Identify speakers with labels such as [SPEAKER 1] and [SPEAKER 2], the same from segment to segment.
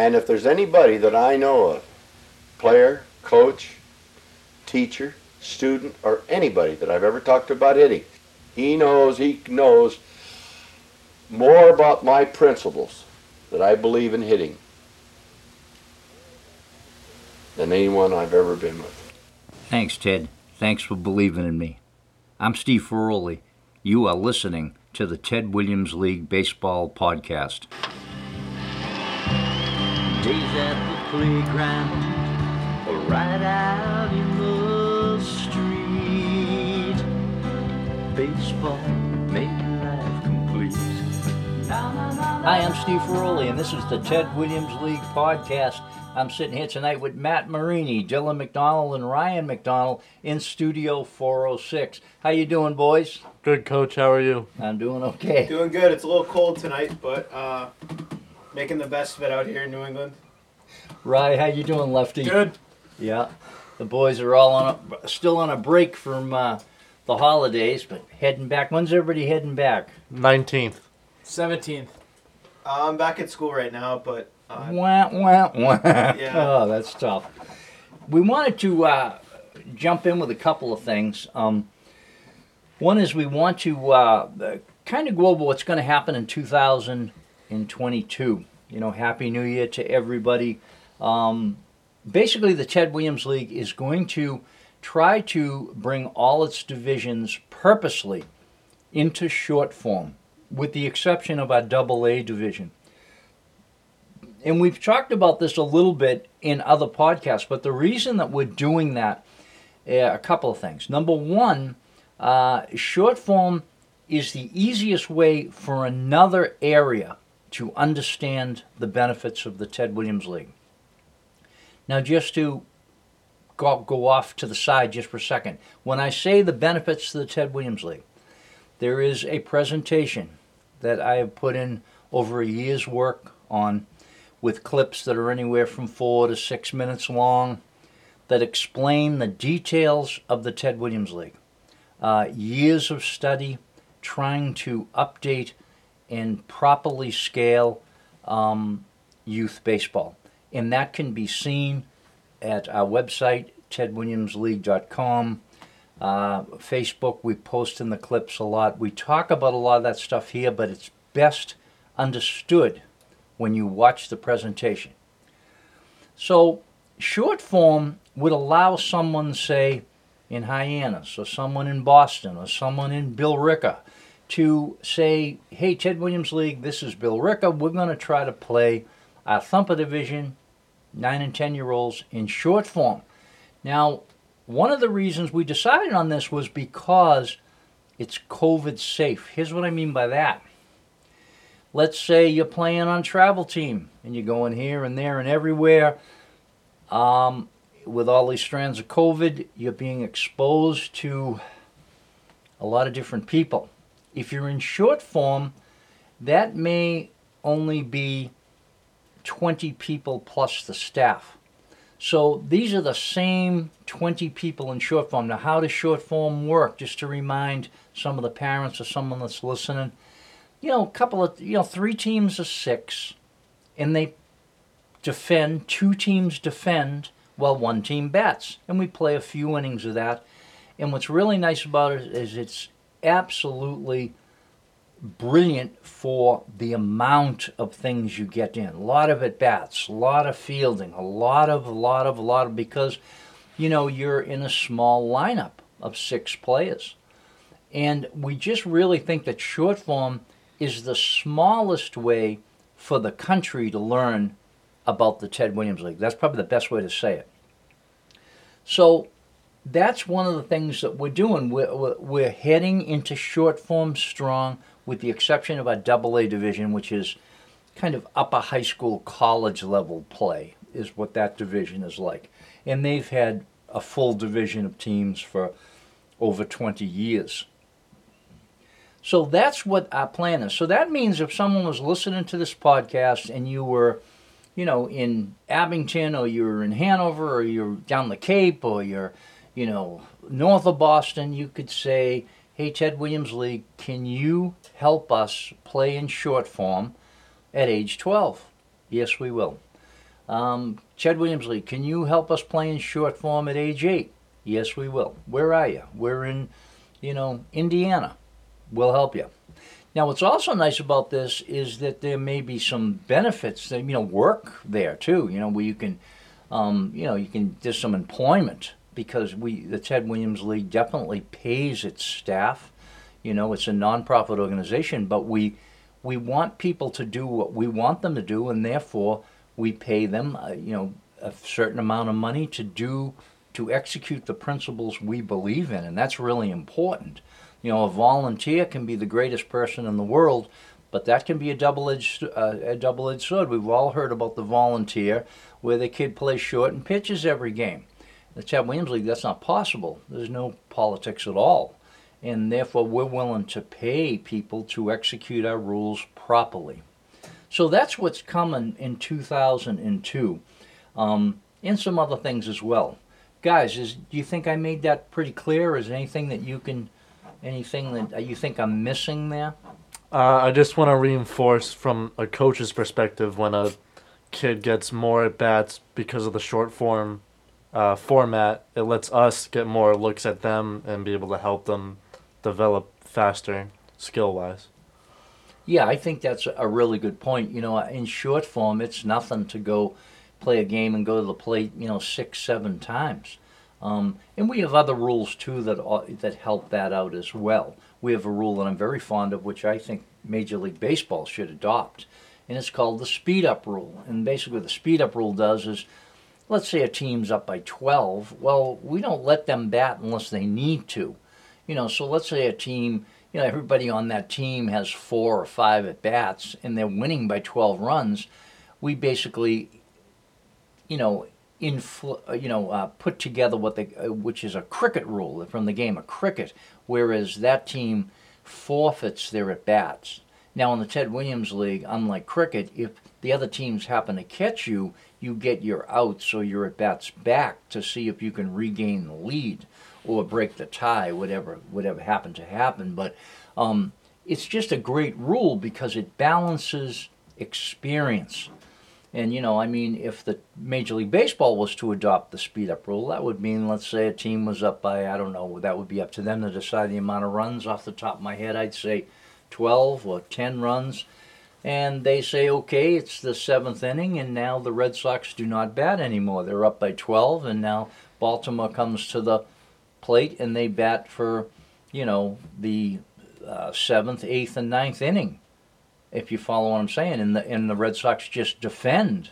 [SPEAKER 1] And if there's anybody that I know of, player, coach, teacher, student, or anybody that I've ever talked to about hitting, he knows, he knows more about my principles that I believe in hitting than anyone I've ever been with.
[SPEAKER 2] Thanks, Ted. Thanks for believing in me. I'm Steve Ferroli. You are listening to the Ted Williams League Baseball Podcast.
[SPEAKER 3] Days at the playground or right out in the street. Baseball made life complete.
[SPEAKER 2] Hi, I'm Steve Ferroli, and this is the Ted Williams League Podcast. I'm sitting here tonight with Matt Marini, Dylan McDonald, and Ryan McDonald in Studio 406. How you doing, boys?
[SPEAKER 4] Good, coach. How are you?
[SPEAKER 2] I'm doing okay.
[SPEAKER 5] Doing good. It's a little cold tonight, but uh, making the best of it out here in New England.
[SPEAKER 2] Ryan, how you doing, Lefty?
[SPEAKER 5] Good.
[SPEAKER 2] Yeah, the boys are all on a, still on a break from uh, the holidays, but heading back. When's everybody heading back?
[SPEAKER 4] 19th.
[SPEAKER 5] 17th. Uh, I'm back at school right now, but uh,
[SPEAKER 2] Wah, wah, wah.
[SPEAKER 5] Yeah.
[SPEAKER 2] Oh, that's tough. We wanted to uh, jump in with a couple of things. Um, one is we want to uh, kind of go over what's going to happen in 2022. You know, Happy New Year to everybody. Um, basically, the Ted Williams League is going to try to bring all its divisions purposely into short form, with the exception of our double A division and we've talked about this a little bit in other podcasts, but the reason that we're doing that, uh, a couple of things. Number one, uh, short form is the easiest way for another area to understand the benefits of the Ted Williams League. Now, just to go, go off to the side just for a second, when I say the benefits of the Ted Williams League, there is a presentation that I have put in over a year's work on with clips that are anywhere from four to six minutes long that explain the details of the Ted Williams League. Uh, years of study trying to update and properly scale um, youth baseball. And that can be seen at our website, tedwilliamsleague.com. Uh, Facebook, we post in the clips a lot. We talk about a lot of that stuff here, but it's best understood when you watch the presentation. So, short form would allow someone, say, in Hyannis, or someone in Boston, or someone in Billerica, to say, hey, Ted Williams League, this is Billerica. We're going to try to play our Thumper Division, 9 and 10 year olds, in short form. Now, one of the reasons we decided on this was because it's COVID safe. Here's what I mean by that let's say you're playing on travel team and you're going here and there and everywhere um, with all these strands of covid you're being exposed to a lot of different people if you're in short form that may only be 20 people plus the staff so these are the same 20 people in short form now how does short form work just to remind some of the parents or someone that's listening you know, a couple of, you know, three teams of six, and they defend, two teams defend while one team bats. And we play a few innings of that. And what's really nice about it is it's absolutely brilliant for the amount of things you get in. A lot of at bats, a lot of fielding, a lot of, a lot of, a lot of, because, you know, you're in a small lineup of six players. And we just really think that short form is the smallest way for the country to learn about the Ted Williams League. That's probably the best way to say it. So that's one of the things that we're doing. We're, we're heading into short form strong, with the exception of our double A division, which is kind of upper high school, college level play, is what that division is like. And they've had a full division of teams for over 20 years. So that's what our plan is. So that means if someone was listening to this podcast and you were, you know, in Abington or you're in Hanover or you're down the Cape or you're, you know, north of Boston, you could say, hey, Ted Williams League, can you help us play in short form at age 12? Yes, we will. Um, Ted Williams League, can you help us play in short form at age eight? Yes, we will. Where are you? We're in, you know, Indiana. We'll help you. Now, what's also nice about this is that there may be some benefits that you know work there too. You know, where you can, um, you know, you can there's some employment because we the Ted Williams League definitely pays its staff. You know, it's a nonprofit organization, but we we want people to do what we want them to do, and therefore we pay them. Uh, you know, a certain amount of money to do to execute the principles we believe in, and that's really important. You know, a volunteer can be the greatest person in the world, but that can be a double-edged uh, a double-edged sword. We've all heard about the volunteer, where the kid plays short and pitches every game. The Ted Williams League, that's not possible. There's no politics at all, and therefore we're willing to pay people to execute our rules properly. So that's what's coming in 2002, um, and some other things as well. Guys, is, do you think I made that pretty clear? Is anything that you can Anything that you think I'm missing there?
[SPEAKER 4] Uh, I just want to reinforce from a coach's perspective when a kid gets more at bats because of the short form uh, format, it lets us get more looks at them and be able to help them develop faster skill wise.
[SPEAKER 2] Yeah, I think that's a really good point. You know, in short form, it's nothing to go play a game and go to the plate, you know, six, seven times. Um, and we have other rules too that that help that out as well. We have a rule that I'm very fond of, which I think Major League Baseball should adopt, and it's called the speed up rule. And basically, what the speed up rule does is, let's say a team's up by 12. Well, we don't let them bat unless they need to. You know, so let's say a team, you know, everybody on that team has four or five at bats, and they're winning by 12 runs. We basically, you know, infl- uh, you know, uh, put together what they, uh, which is a cricket rule from the game of cricket, whereas that team forfeits their at bats. Now, in the Ted Williams League, unlike cricket, if the other teams happen to catch you, you get your outs or your at bats back to see if you can regain the lead or break the tie, whatever whatever happened to happen. But um, it's just a great rule because it balances experience. And you know, I mean, if the Major League Baseball was to adopt the speed up rule, that would mean, let's say, a team was up by I don't know, that would be up to them to decide the amount of runs. Off the top of my head, I'd say 12 or 10 runs. And they say, okay, it's the seventh inning, and now the Red Sox do not bat anymore. They're up by 12, and now Baltimore comes to the plate and they bat for, you know, the uh, seventh, eighth, and ninth inning if you follow what I'm saying. And the and the Red Sox just defend,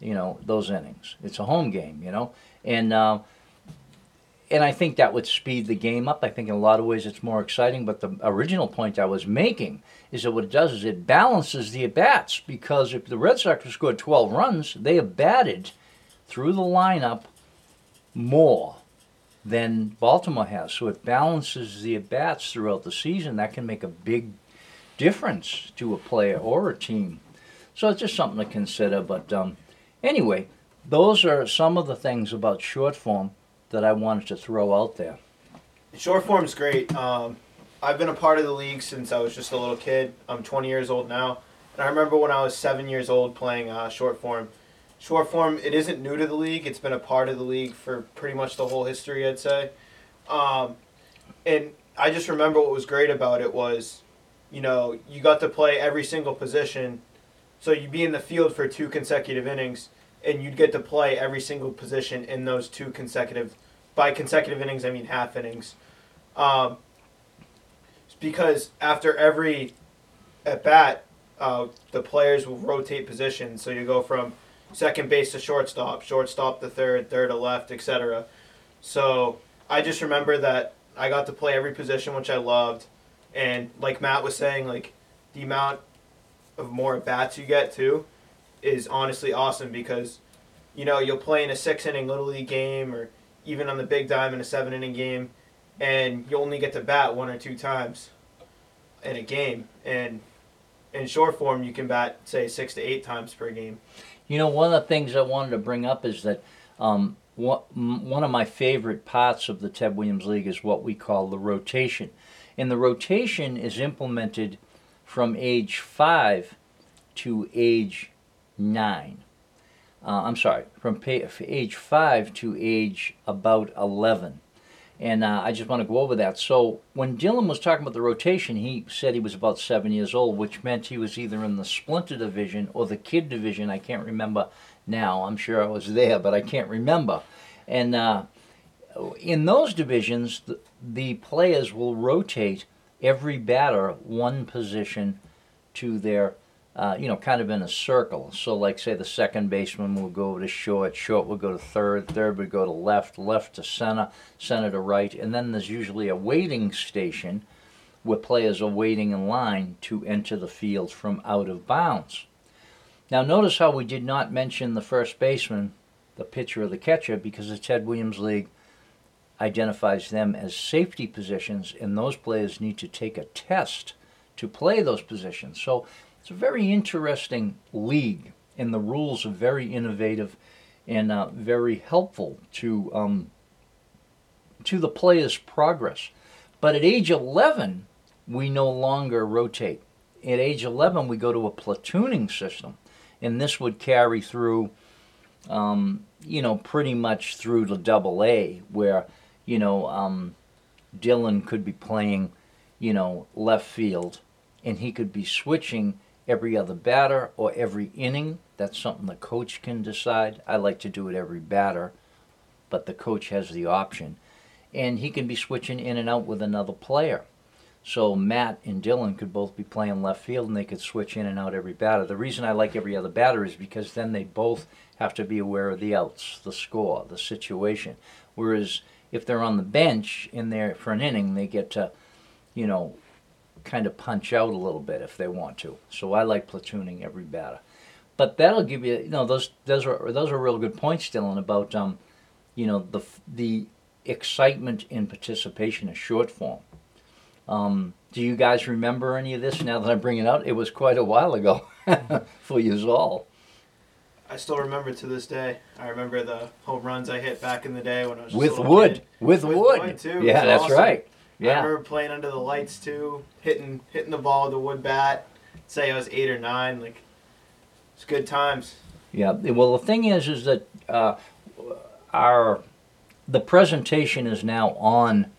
[SPEAKER 2] you know, those innings. It's a home game, you know, and uh, and I think that would speed the game up. I think in a lot of ways it's more exciting. But the original point I was making is that what it does is it balances the at bats because if the Red Sox scored 12 runs, they have batted through the lineup more than Baltimore has. So it balances the at bats throughout the season. That can make a big difference to a player or a team. So it's just something to consider. But um, anyway, those are some of the things about short form that I wanted to throw out there.
[SPEAKER 5] Short form is great. Um, I've been a part of the league since I was just a little kid. I'm 20 years old now, and I remember when I was seven years old playing uh, short form. Short form, it isn't new to the league. It's been a part of the league for pretty much the whole history, I'd say. Um, and I just remember what was great about it was you know, you got to play every single position. So you'd be in the field for two consecutive innings, and you'd get to play every single position in those two consecutive. By consecutive innings, I mean half innings. Um, because after every at bat, uh, the players will rotate positions. So you go from second base to shortstop, shortstop to third, third to left, etc. So I just remember that I got to play every position, which I loved. And like Matt was saying, like the amount of more bats you get too is honestly awesome because you know you'll play in a six inning little league game or even on the big dime in a seven inning game and you only get to bat one or two times in a game. And in short form you can bat say six to eight times per game.
[SPEAKER 2] You know one of the things i wanted to bring up is that um, one of my favorite parts of the ted williams league is what we call the rotation. And the rotation is implemented from age 5 to age 9. Uh, I'm sorry, from age five to age about 11. And uh, I just want to go over that. So when Dylan was talking about the rotation, he said he was about seven years old, which meant he was either in the splinter division or the kid division. I can't remember now. I'm sure I was there, but I can't remember. And uh, in those divisions, the, the players will rotate every batter one position to their uh, you know, kind of in a circle. So, like, say the second baseman will go to short, short will go to third, third would go to left, left to center, center to right, and then there's usually a waiting station where players are waiting in line to enter the field from out of bounds. Now, notice how we did not mention the first baseman, the pitcher or the catcher, because the Ted Williams League identifies them as safety positions, and those players need to take a test to play those positions. So, it's a very interesting league, and the rules are very innovative and uh, very helpful to um, to the player's progress. But at age 11, we no longer rotate. At age 11, we go to a platooning system, and this would carry through, um, you know, pretty much through to double A, where, you know, um, Dylan could be playing, you know, left field, and he could be switching every other batter or every inning. That's something the coach can decide. I like to do it every batter, but the coach has the option. And he can be switching in and out with another player. So Matt and Dylan could both be playing left field and they could switch in and out every batter. The reason I like every other batter is because then they both have to be aware of the outs, the score, the situation. Whereas if they're on the bench in there for an inning, they get to, you know, kind of punch out a little bit if they want to. So I like platooning every batter. But that'll give you, you know, those those are those are real good points, Dylan, about um, you know, the the excitement in participation in short form. Um, do you guys remember any of this now that I'm bringing it out? It was quite a while ago for you all.
[SPEAKER 5] I still remember to this day. I remember the home runs I hit back in the day when I was
[SPEAKER 2] With wood.
[SPEAKER 5] kid.
[SPEAKER 2] With,
[SPEAKER 5] With
[SPEAKER 2] wood.
[SPEAKER 5] wood, too.
[SPEAKER 2] Yeah, that's
[SPEAKER 5] awesome.
[SPEAKER 2] right.
[SPEAKER 5] I remember playing under the lights too, hitting hitting the ball with a wood bat. Say I was eight or nine. Like it's good times.
[SPEAKER 2] Yeah. Well, the thing is, is that uh, our the presentation is now on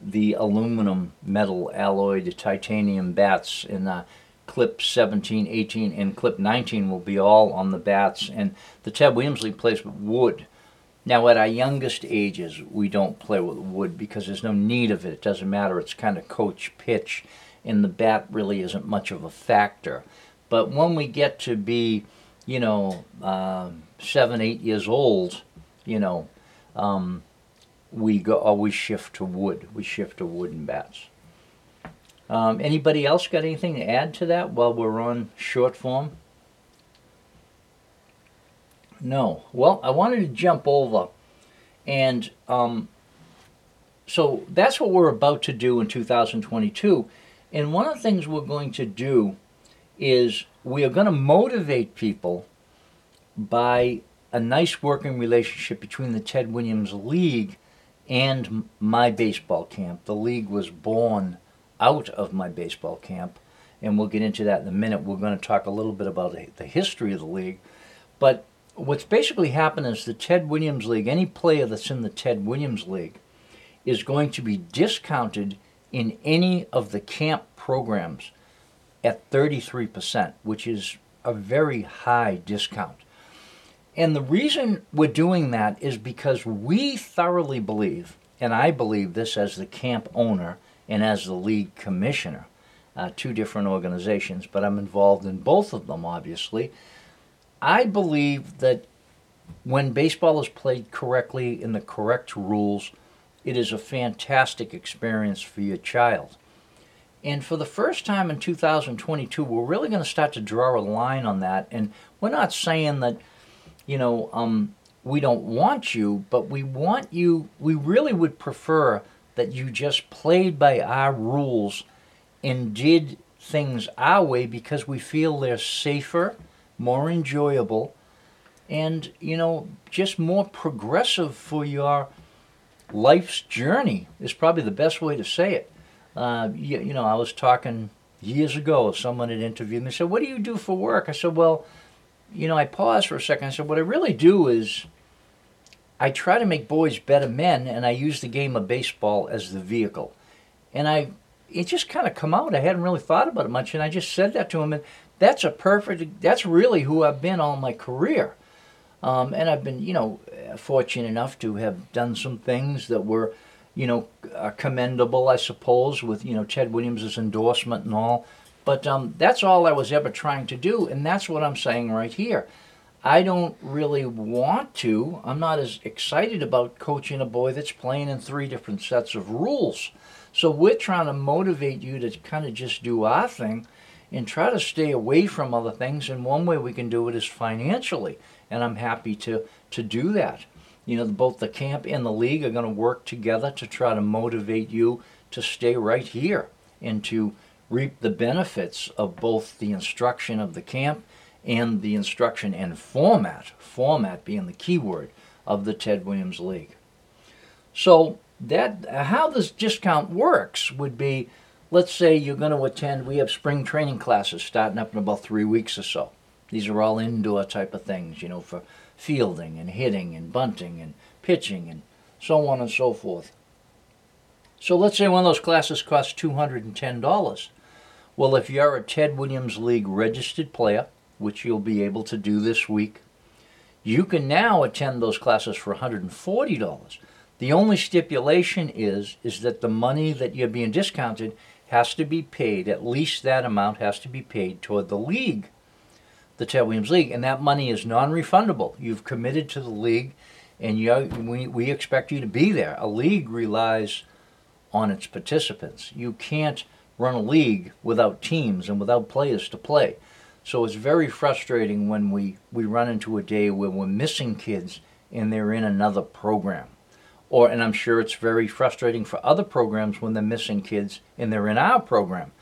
[SPEAKER 2] the aluminum metal alloyed titanium bats in uh, clip 17 18 and clip 19 will be all on the bats and the ted williams league plays with wood now at our youngest ages we don't play with wood because there's no need of it it doesn't matter it's kind of coach pitch and the bat really isn't much of a factor but when we get to be you know um seven eight years old you know um, we go always shift to wood. We shift to wooden bats. Um, anybody else got anything to add to that while we're on short form? No. Well, I wanted to jump over, and um, so that's what we're about to do in 2022. And one of the things we're going to do is we are going to motivate people by a nice working relationship between the Ted Williams League and my baseball camp. The league was born out of my baseball camp, and we'll get into that in a minute. We're going to talk a little bit about the- the history of the league. But what's basically happened is the Ted Williams League, any player that's in the Ted Williams League, is going to be discounted in any of the camp programs at 33%, which is a very high discount. And the reason we're doing that is because we thoroughly believe, and I believe this as the camp owner and as the league commissioner, uh, two different organizations, but I'm involved in both of them, obviously. I believe that when baseball is played correctly in the correct rules, it is a fantastic experience for your child. And for the first time in 2022, we're really going to start to draw a line on that. And we're not saying that, you know, um, we don't want you, but we want you, we really would prefer that you just played by our rules and did things our way because we feel they're safer, more enjoyable, and, you know, just more progressive for your life's journey, is probably the best way to say it. Uh, you, you know, I was talking years ago, someone had interviewed me, and said, What do you do for work? I said, Well, you know, I paused for a second. I said, what I really do is I try to make boys better men, and I use the game of baseball as the vehicle. And I, it just kind of come out. I hadn't really thought about it much, and I just said that to him, and that's a perfect. That's really who I've been all my career. Um, and I've been, you know, fortunate enough to have done some things that were, you know, uh, commendable, I suppose, with you know Ted williams's endorsement and all. But um, that's all I was ever trying to do, and that's what I'm saying right here. I don't really want to. I'm not as excited about coaching a boy that's playing in three different sets of rules. So we're trying to motivate you to kind of just do our thing and try to stay away from other things. And one way we can do it is financially, and I'm happy to to do that. You know, both the camp and the league are going to work together to try to motivate you to stay right here and to reap the benefits of both the instruction of the camp and the instruction and format, format being the key word of the Ted Williams League. So that how this discount works would be let's say you're going to attend we have spring training classes starting up in about 3 weeks or so. These are all indoor type of things, you know, for fielding and hitting and bunting and pitching and so on and so forth. So let's say one of those classes costs $210. Well, if you're a Ted Williams League registered player, which you'll be able to do this week, you can now attend those classes for $140. The only stipulation is is that the money that you're being discounted has to be paid, at least that amount has to be paid toward the league, the Ted Williams League, and that money is non-refundable. You've committed to the league, and you we, we expect you to be there. A league relies on its participants. You can't run a league without teams and without players to play. So it's very frustrating when we, we run into a day where we're missing kids and they're in another program. Or and I'm sure it's very frustrating for other programs when they're missing kids and they're in our program.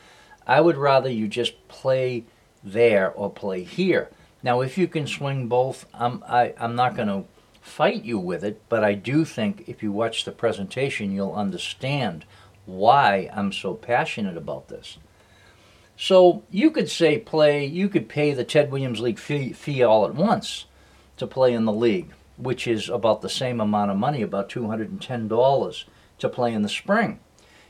[SPEAKER 2] I would rather you just play there or play here. Now, if you can swing both, I'm I, I'm not going to fight you with it, but I do think if you watch the presentation, you'll understand why I'm so passionate about this. So you could say play, you could pay the Ted Williams League fee, fee all at once to play in the league, which is about the same amount of money, about $210 to play in the spring.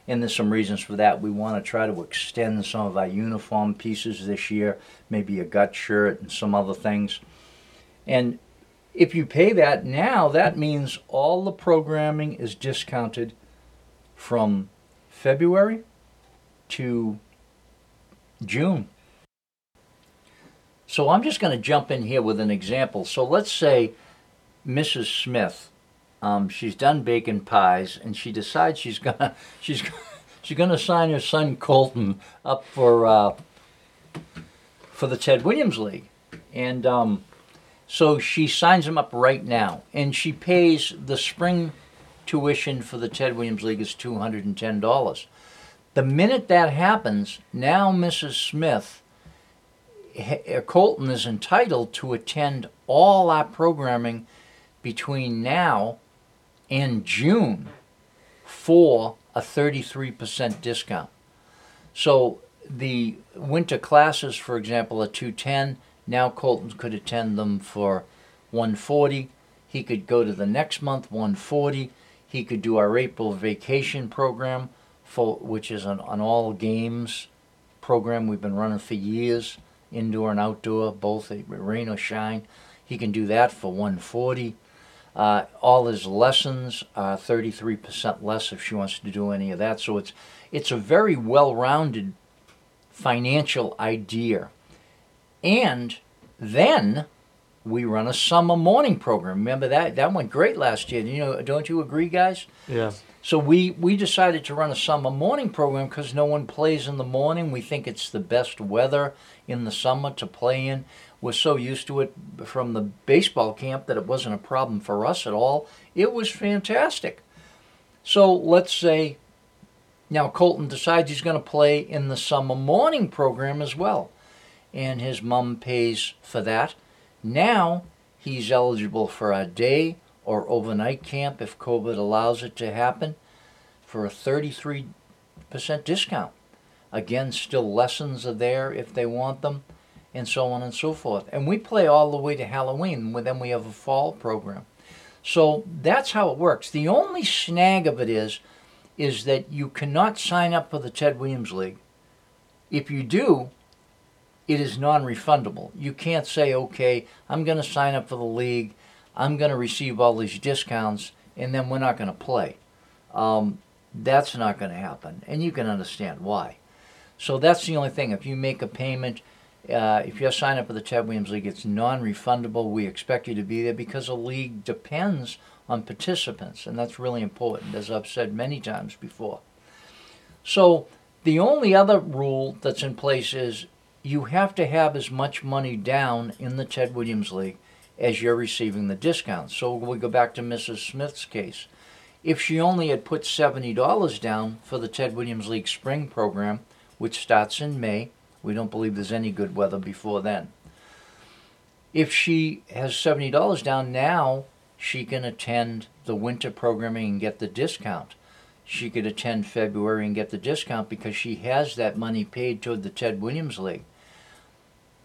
[SPEAKER 2] And there's some reasons for that. We want to try to extend some of our uniform pieces this year, maybe a gut shirt and some other things. And if you pay that now, that means all the programming is discounted from February to June. So I'm just going to jump in here with an example. So let's say Mrs. Smith, um, she's done baking pies, and she decides she's gonna she's she's gonna sign her son Colton up for uh, for the Ted Williams League, and um, so she signs him up right now, and she pays the spring tuition for the Ted Williams League is two hundred and ten dollars. The minute that happens, now Mrs. Smith, uh, Colton is entitled to attend all our programming between now and June for a 33% discount. So the winter classes, for example, are 210. Now Colton could attend them for 140. He could go to the next month 140. He could do our April vacation program for, which is an, an all games program we've been running for years, indoor and outdoor, both rain or shine. He can do that for 140. Uh, all his lessons are 33% less if she wants to do any of that. So it's it's a very well-rounded financial idea. And then we run a summer morning program. Remember that that went great last year. You know, don't you agree, guys?
[SPEAKER 4] Yeah.
[SPEAKER 2] So we, we decided to run a summer morning program because no one plays in the morning. We think it's the best weather in the summer to play in. We're so used to it from the baseball camp that it wasn't a problem for us at all. It was fantastic. So let's say now Colton decides he's going to play in the summer morning program as well. And his mom pays for that. Now he's eligible for a day or overnight camp if COVID allows it to happen for a 33% discount. Again, still lessons are there if they want them. And so on and so forth. And we play all the way to Halloween. and Then we have a fall program. So that's how it works. The only snag of it is, is that you cannot sign up for the Ted Williams League. If you do, it is non-refundable. You can't say, okay, I'm going to sign up for the league, I'm going to receive all these discounts, and then we're not going to play. Um, that's not going to happen, and you can understand why. So that's the only thing. If you make a payment, uh, if you sign up for the Ted Williams League, it's non-refundable. We expect you to be there because a league depends on participants, and that's really important, as I've said many times before. So the only other rule that's in place is you have to have as much money down in the Ted Williams League as you're receiving the discount. So we go back to Mrs. Smith's case. If she only had put $70 down for the Ted Williams League spring program, which starts in May, we don't believe there's any good weather before then. If she has $70 down now, she can attend the winter programming and get the discount. She could attend February and get the discount because she has that money paid toward the Ted Williams League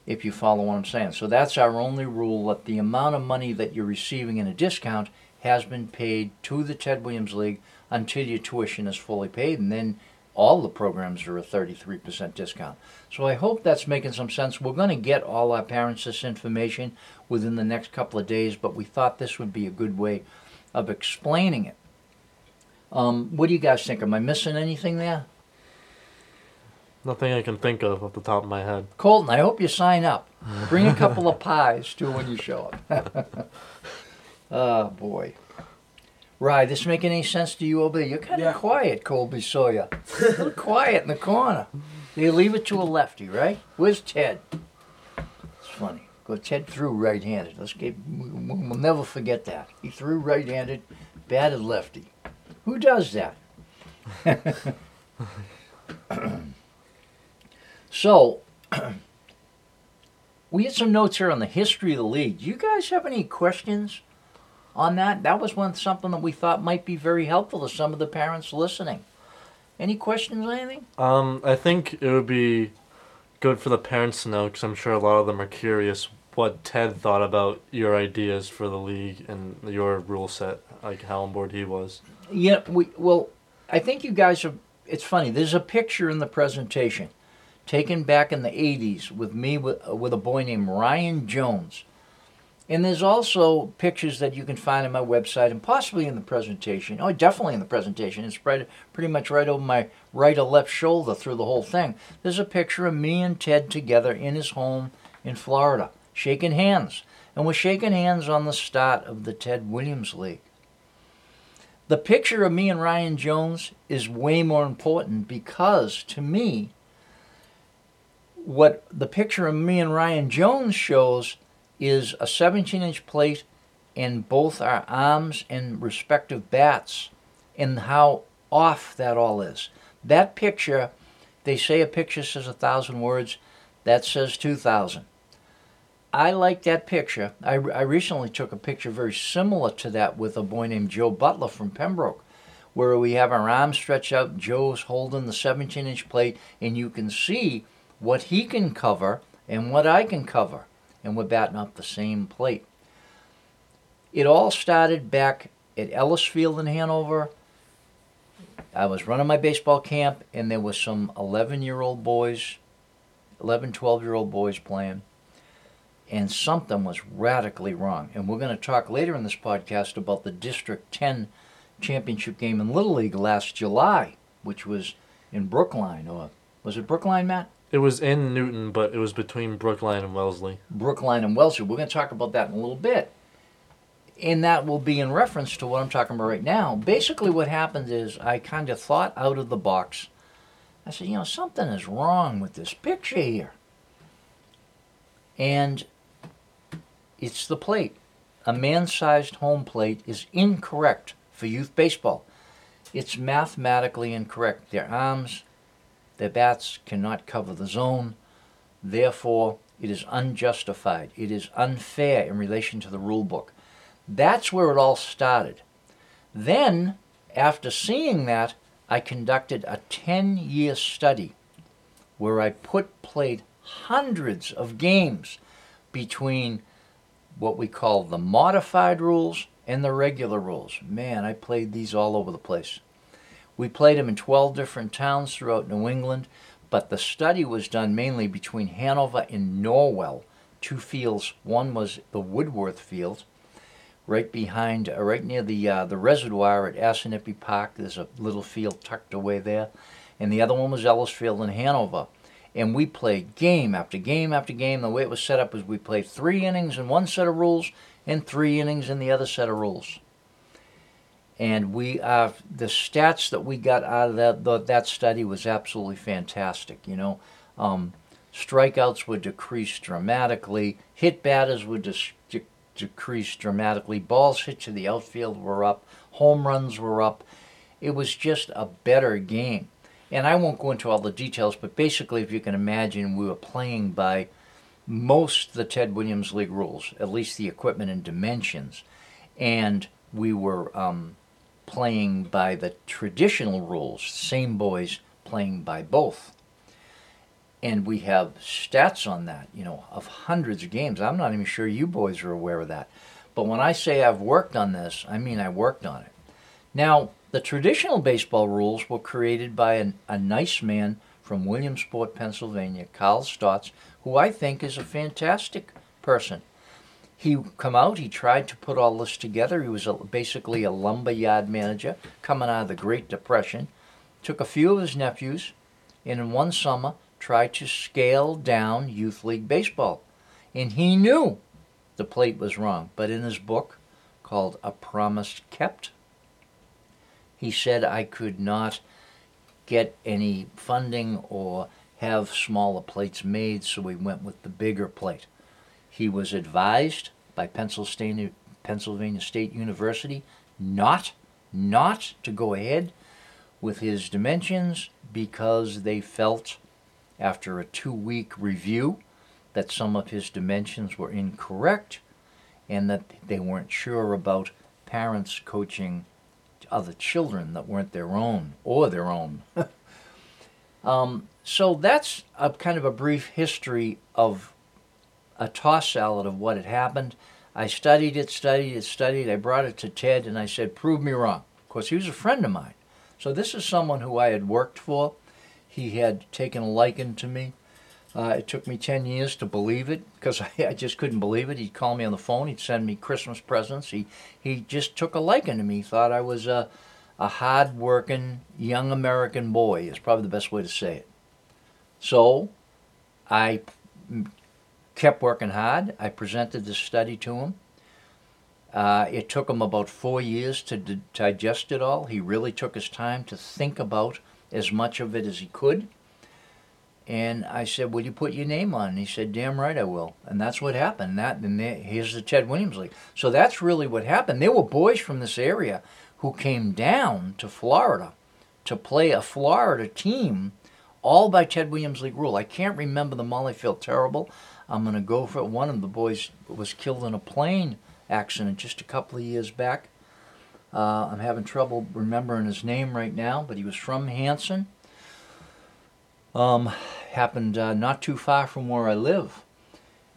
[SPEAKER 2] if you follow what I'm saying. So that's our only rule that the amount of money that you're receiving in a discount has been paid to the Ted Williams League until your tuition is fully paid, and then all the programs are a 33% discount. So I hope that's making some sense. We're going to get all our parents this information within the next couple of days, but we thought this would be a good way of explaining it. Um, what do you guys think? Am I missing anything there?
[SPEAKER 4] Nothing I can think of off the top of my head.
[SPEAKER 2] Colton, I hope you sign up. Bring a couple of pies too when you show up. oh boy. Right, this make any sense to you over there? You're kind of
[SPEAKER 5] Yeah.
[SPEAKER 2] quiet, Colby Sawyer. quiet in the corner. You leave it to a lefty, right? Where's Ted? It's funny. Go Ted threw right-handed. Let's get. We'll we'll never forget that. He threw right-handed, batted lefty. Who does that? So, we had some notes here on the history of the league. Do you guys have any questions on that? That was one something that we thought might be very helpful to some of the parents listening. Any questions or anything?
[SPEAKER 4] Um, I think it would be good for the parents to know because I'm sure a lot of them are curious what Ted thought about your ideas for the league and your rule set, like how on board he was.
[SPEAKER 2] Yeah, we well, I think you guys have. It's funny. There's a picture in the presentation, taken back in the '80s with me with, with a boy named Ryan Jones, and there's also pictures that you can find on my website and possibly in the presentation. Oh, definitely in the presentation. It's spread pretty much right over my right or left shoulder through the whole thing. There's a picture of me and Ted together in his home in Florida, shaking hands, and we're shaking hands on the start of the Ted Williams League. The picture of me and Ryan Jones is way more important because to me, what the picture of me and Ryan Jones shows is a 17 inch plate in both our arms and respective bats and how off that all is. That picture, they say a picture says a thousand words, that says 2,000. I like that picture. I, I recently took a picture very similar to that with a boy named Joe Butler from Pembroke, where we have our arms stretched out. Joe's holding the 17 inch plate, and you can see what he can cover and what I can cover, and we're batting up the same plate. It all started back at Ellis Field in Hanover. I was running my baseball camp, and there was some 11 year old boys, 11, 12 year old boys playing and something was radically wrong. And we're going to talk later in this podcast about the District 10 championship game in Little League last July, which was in Brookline. Or was it Brookline, Matt?
[SPEAKER 4] It was in Newton, but it was between Brookline and Wellesley.
[SPEAKER 2] Brookline and Wellesley. We're going to talk about that in a little bit. And that will be in reference to what I'm talking about right now. Basically, what happened is I kind of thought out of the box. I said, you know, something is wrong with this picture here. And it's the plate. A man sized home plate is incorrect for youth baseball. It's mathematically incorrect. Their arms, their bats cannot cover the zone. Therefore, it is unjustified. It is unfair in relation to the rule book. That's where it all started. Then, after seeing that, I conducted a 10 year study where I put plate hundreds of games between what we call the modified rules and the regular rules. Man, I played these all over the place. We played them in 12 different towns throughout New England, but the study was done mainly between Hanover and Norwell, two fields. One was the Woodworth Field, right behind, uh, right near the uh, the reservoir at Assinippi Park. There's a little field tucked away there, and the other one was Ellis Field in Hanover. And we played game after game after game. The way it was set up was we played three innings in one set of rules and three innings in the other set of rules. And we, uh, the stats that we got out of that the, that study was absolutely fantastic. You know, um, strikeouts would decrease dramatically, hit batters would de- decrease dramatically, balls hit to the outfield were up, home runs were up. It was just a better game. And I won't go into all the details, but basically, if you can imagine, we were playing by most the Ted Williams League rules, at least the equipment and dimensions, and we were um, playing by the traditional rules, same boys playing by both. And we have stats on that, you know, of hundreds of games. I'm not even sure you boys are aware of that. But when I say I've worked on this, I mean I worked on it. Now, the traditional baseball rules were created by an, a nice man from Williamsport, Pennsylvania, Carl Stotz, who I think is a fantastic person. He come out, he tried to put all this together. He was a, basically a lumber yard manager coming out of the Great Depression. Took a few of his nephews, and in one summer tried to scale down youth league baseball. And he knew the plate was wrong. But in his book called A Promise Kept, he said I could not get any funding or have smaller plates made, so we went with the bigger plate. He was advised by Pennsylvania, Pennsylvania State University not not to go ahead with his dimensions because they felt after a two week review that some of his dimensions were incorrect and that they weren't sure about parents coaching other children that weren't their own or their own. um, so that's a kind of a brief history of a toss salad of what had happened. I studied it, studied it, studied. I brought it to Ted and I said, "Prove me wrong." Of course, he was a friend of mine, so this is someone who I had worked for. He had taken a liking to me. Uh, it took me 10 years to believe it because I, I, just couldn't believe it. He'd call me on the phone. He'd send me Christmas presents. He, he just took a liking to me. He thought I was a, a hard-working young American boy is probably the best way to say it. So I kept working hard. I presented the study to him. Uh, it took him about four years to d- digest it all. He really took his time to think about as much of it as he could. And I said, "Will you put your name on?" And he said, "Damn right I will." And that's what happened. That and there, here's the Ted Williams League. So that's really what happened. There were boys from this area who came down to Florida to play a Florida team, all by Ted Williams League rule. I can't remember the feel terrible. I'm going to go for it. One of the boys was killed in a plane accident just a couple of years back. Uh, I'm having trouble remembering his name right now, but he was from Hanson. Um, happened uh, not too far from where I live.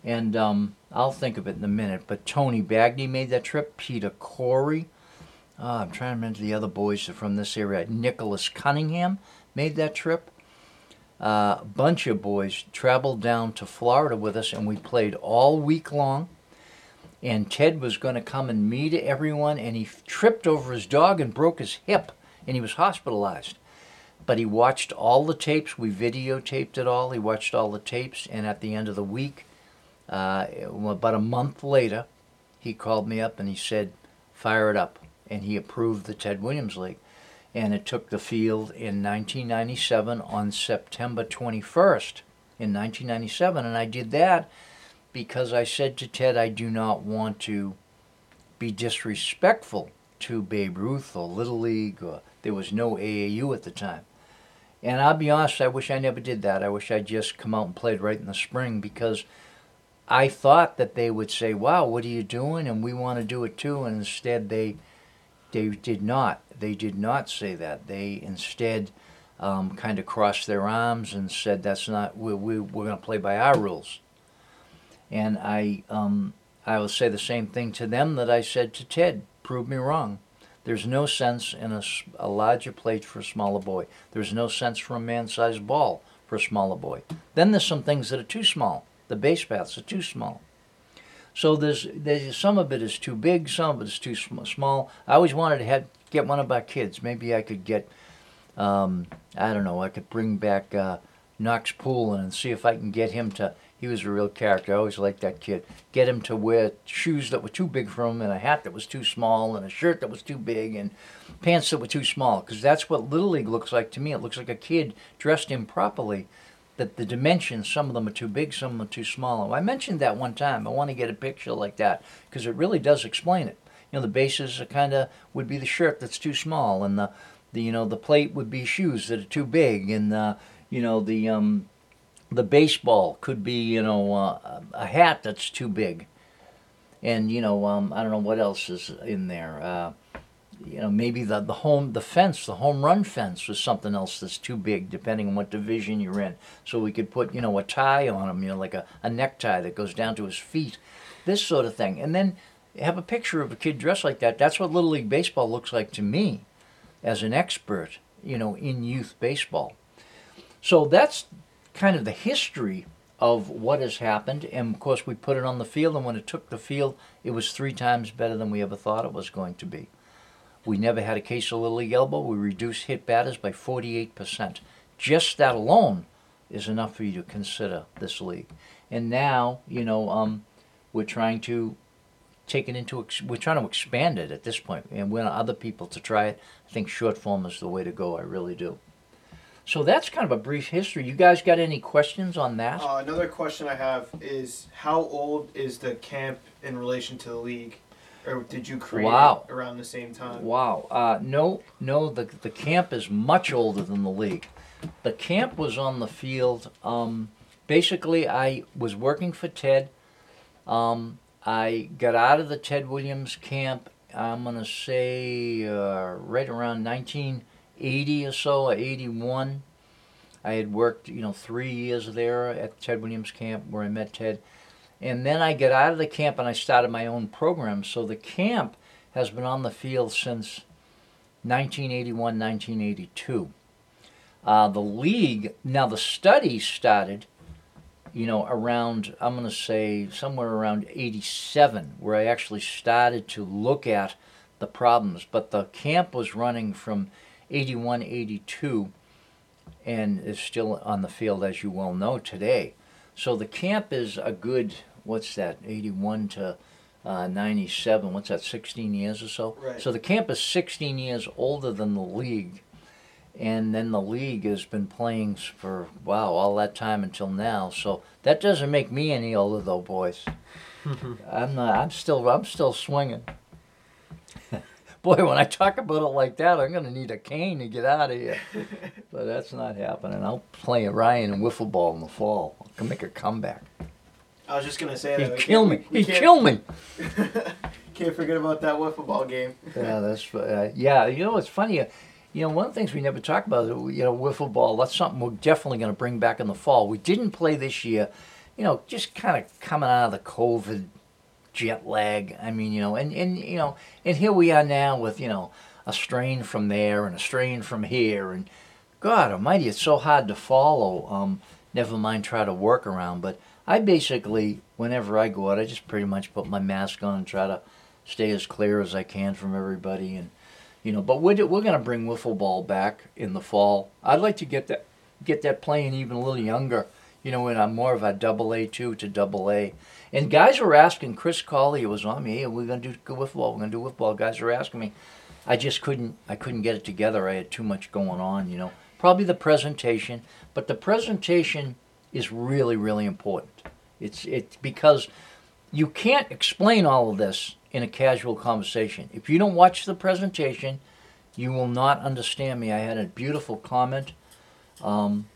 [SPEAKER 2] And um, I'll think of it in a minute. But Tony Bagney made that trip. Peter Corey. Uh, I'm trying to remember the other boys from this area. Nicholas Cunningham made that trip. Uh, a bunch of boys traveled down to Florida with us, and we played all week long. And Ted was going to come and meet everyone, and he tripped over his dog and broke his hip, and he was hospitalized but he watched all the tapes. We videotaped it all. He watched all the tapes, and at the end of the week, uh, about a month later, he called me up and he said, "Fire it up," and he approved the Ted Williams League, and it took the field in 1997 on September 21st in 1997, and I did that because I said to Ted, I do not want to be disrespectful to Babe Ruth or Little League or there was no AAU at the time. And I'll be honest, I wish I never did that. I wish I'd just come out and played right in the spring because I thought that they would say, "Wow, what are you doing?" and we want to do it too. And instead, they they did not. They did not say that. They instead um, kind of crossed their arms and said, "That's not we, we we're going to play by our rules." And I um, I will say the same thing to them that I said to Ted. Prove me wrong. There's no sense in a larger plate for a smaller boy. There's no sense for a man-sized ball for a smaller boy. Then there's some things that are too small. The base paths are too small. So there's, there's some of it is too big, some of it is too sm- small. I always wanted to have, get one of our kids. Maybe I could get, um, I don't know, I could bring back uh, Knox Poole and see if I can get him to. He was a real character. I always liked that kid. Get him to wear shoes that were too big for him, and a hat that was too small, and a shirt that was too big, and pants that were too small. Because that's what Little League looks like to me. It looks like a kid dressed improperly that the dimensions, some of them are too big, some of them are too small. I mentioned that one time. I want to get a picture like that because it really does explain it. You know, the bases are kind of would be the shirt that's too small, and the, the you know the plate would be shoes that are too big, and uh, you know the um, the baseball could be you know uh, a hat that's too big, and you know um, I don't know what else is in there. Uh, you know maybe the, the home the fence the home run fence was something else that's too big depending on what division you're in. So we could put you know a tie on him you know like a, a necktie that goes down to his feet this sort of thing. And then have a picture of a kid dressed like that. That's what little league baseball looks like to me as an expert you know in youth baseball. So that's kind of the history of what has happened. And of course we put it on the field and when it took the field it was three times better than we ever thought it was going to be we never had a case of little league elbow. We reduced hit batters by 48%. Just that alone is enough for you to consider this league. And now, you know, um, we're trying to take it into, ex- we're trying to expand it at this point, and we want other people to try it. I think short form is the way to go. I really do. So that's kind of a brief history. You guys got any questions on that?
[SPEAKER 5] Uh, another question I have is how old is the camp in relation to the league? Or did you create
[SPEAKER 2] Wow.
[SPEAKER 5] it around the same time?
[SPEAKER 2] Wow. Uh, no, no. The the camp is much older than the league. The camp was on the field. Um, basically, I was working for Ted. Um, I got out of the Ted Williams camp. I'm gonna say uh, right around 1980 or so, or 81. I had worked, you know, three years there at Ted Williams camp where I met Ted. And then I get out of the camp and I started my own program. So the camp has been on the field since 1981, 1982. Uh, the league, now the study started, you know, around, I'm going to say somewhere around 87, where I actually started to look at the problems. But the camp was running from 81, 82, and is still on the field, as you well know, today. So the camp is a good, what's that, 81 to uh, 97, what's that, 16 years or so?
[SPEAKER 5] Right.
[SPEAKER 2] So the camp is 16 years older than the league. And then the league has been playing for, wow, all that time until now. So that doesn't make me any older, though, boys. I'm not, I'm still, I'm still swinging. Boy, when I talk about it like that, I'm going to need a cane to get out of here. but that's not happening. I'll play Ryan and wiffle ball in the fall. I can make a comeback.
[SPEAKER 5] I was just gonna say that.
[SPEAKER 2] He'd
[SPEAKER 5] we
[SPEAKER 2] kill me. He'd kill me.
[SPEAKER 5] Can't forget about that wiffle ball game.
[SPEAKER 2] Yeah, that's uh, yeah. You know, it's funny. uh, You know, one of the things we never talk about, uh, you know, wiffle ball. That's something we're definitely going to bring back in the fall. We didn't play this year. You know, just kind of coming out of the COVID jet lag. I mean, you know, and and you know, and here we are now with you know a strain from there and a strain from here, and God Almighty, it's so hard to follow. Um, never mind try to work around, but I basically, whenever I go out, I just pretty much put my mask on and try to stay as clear as I can from everybody, and you know. But we're we're gonna bring wiffle ball back in the fall. I'd like to get that get that playing even a little younger. You know, when I'm more of a double A two to double A. And guys were asking, Chris Colley was on me, hey, we're gonna do good wiffle ball, we're gonna do wiffle ball. Guys were asking me. I just couldn't I couldn't get it together. I had too much going on, you know. Probably the presentation, but the presentation is really, really important. It's it because you can't explain all of this in a casual conversation. If you don't watch the presentation, you will not understand me. I had a beautiful comment, um,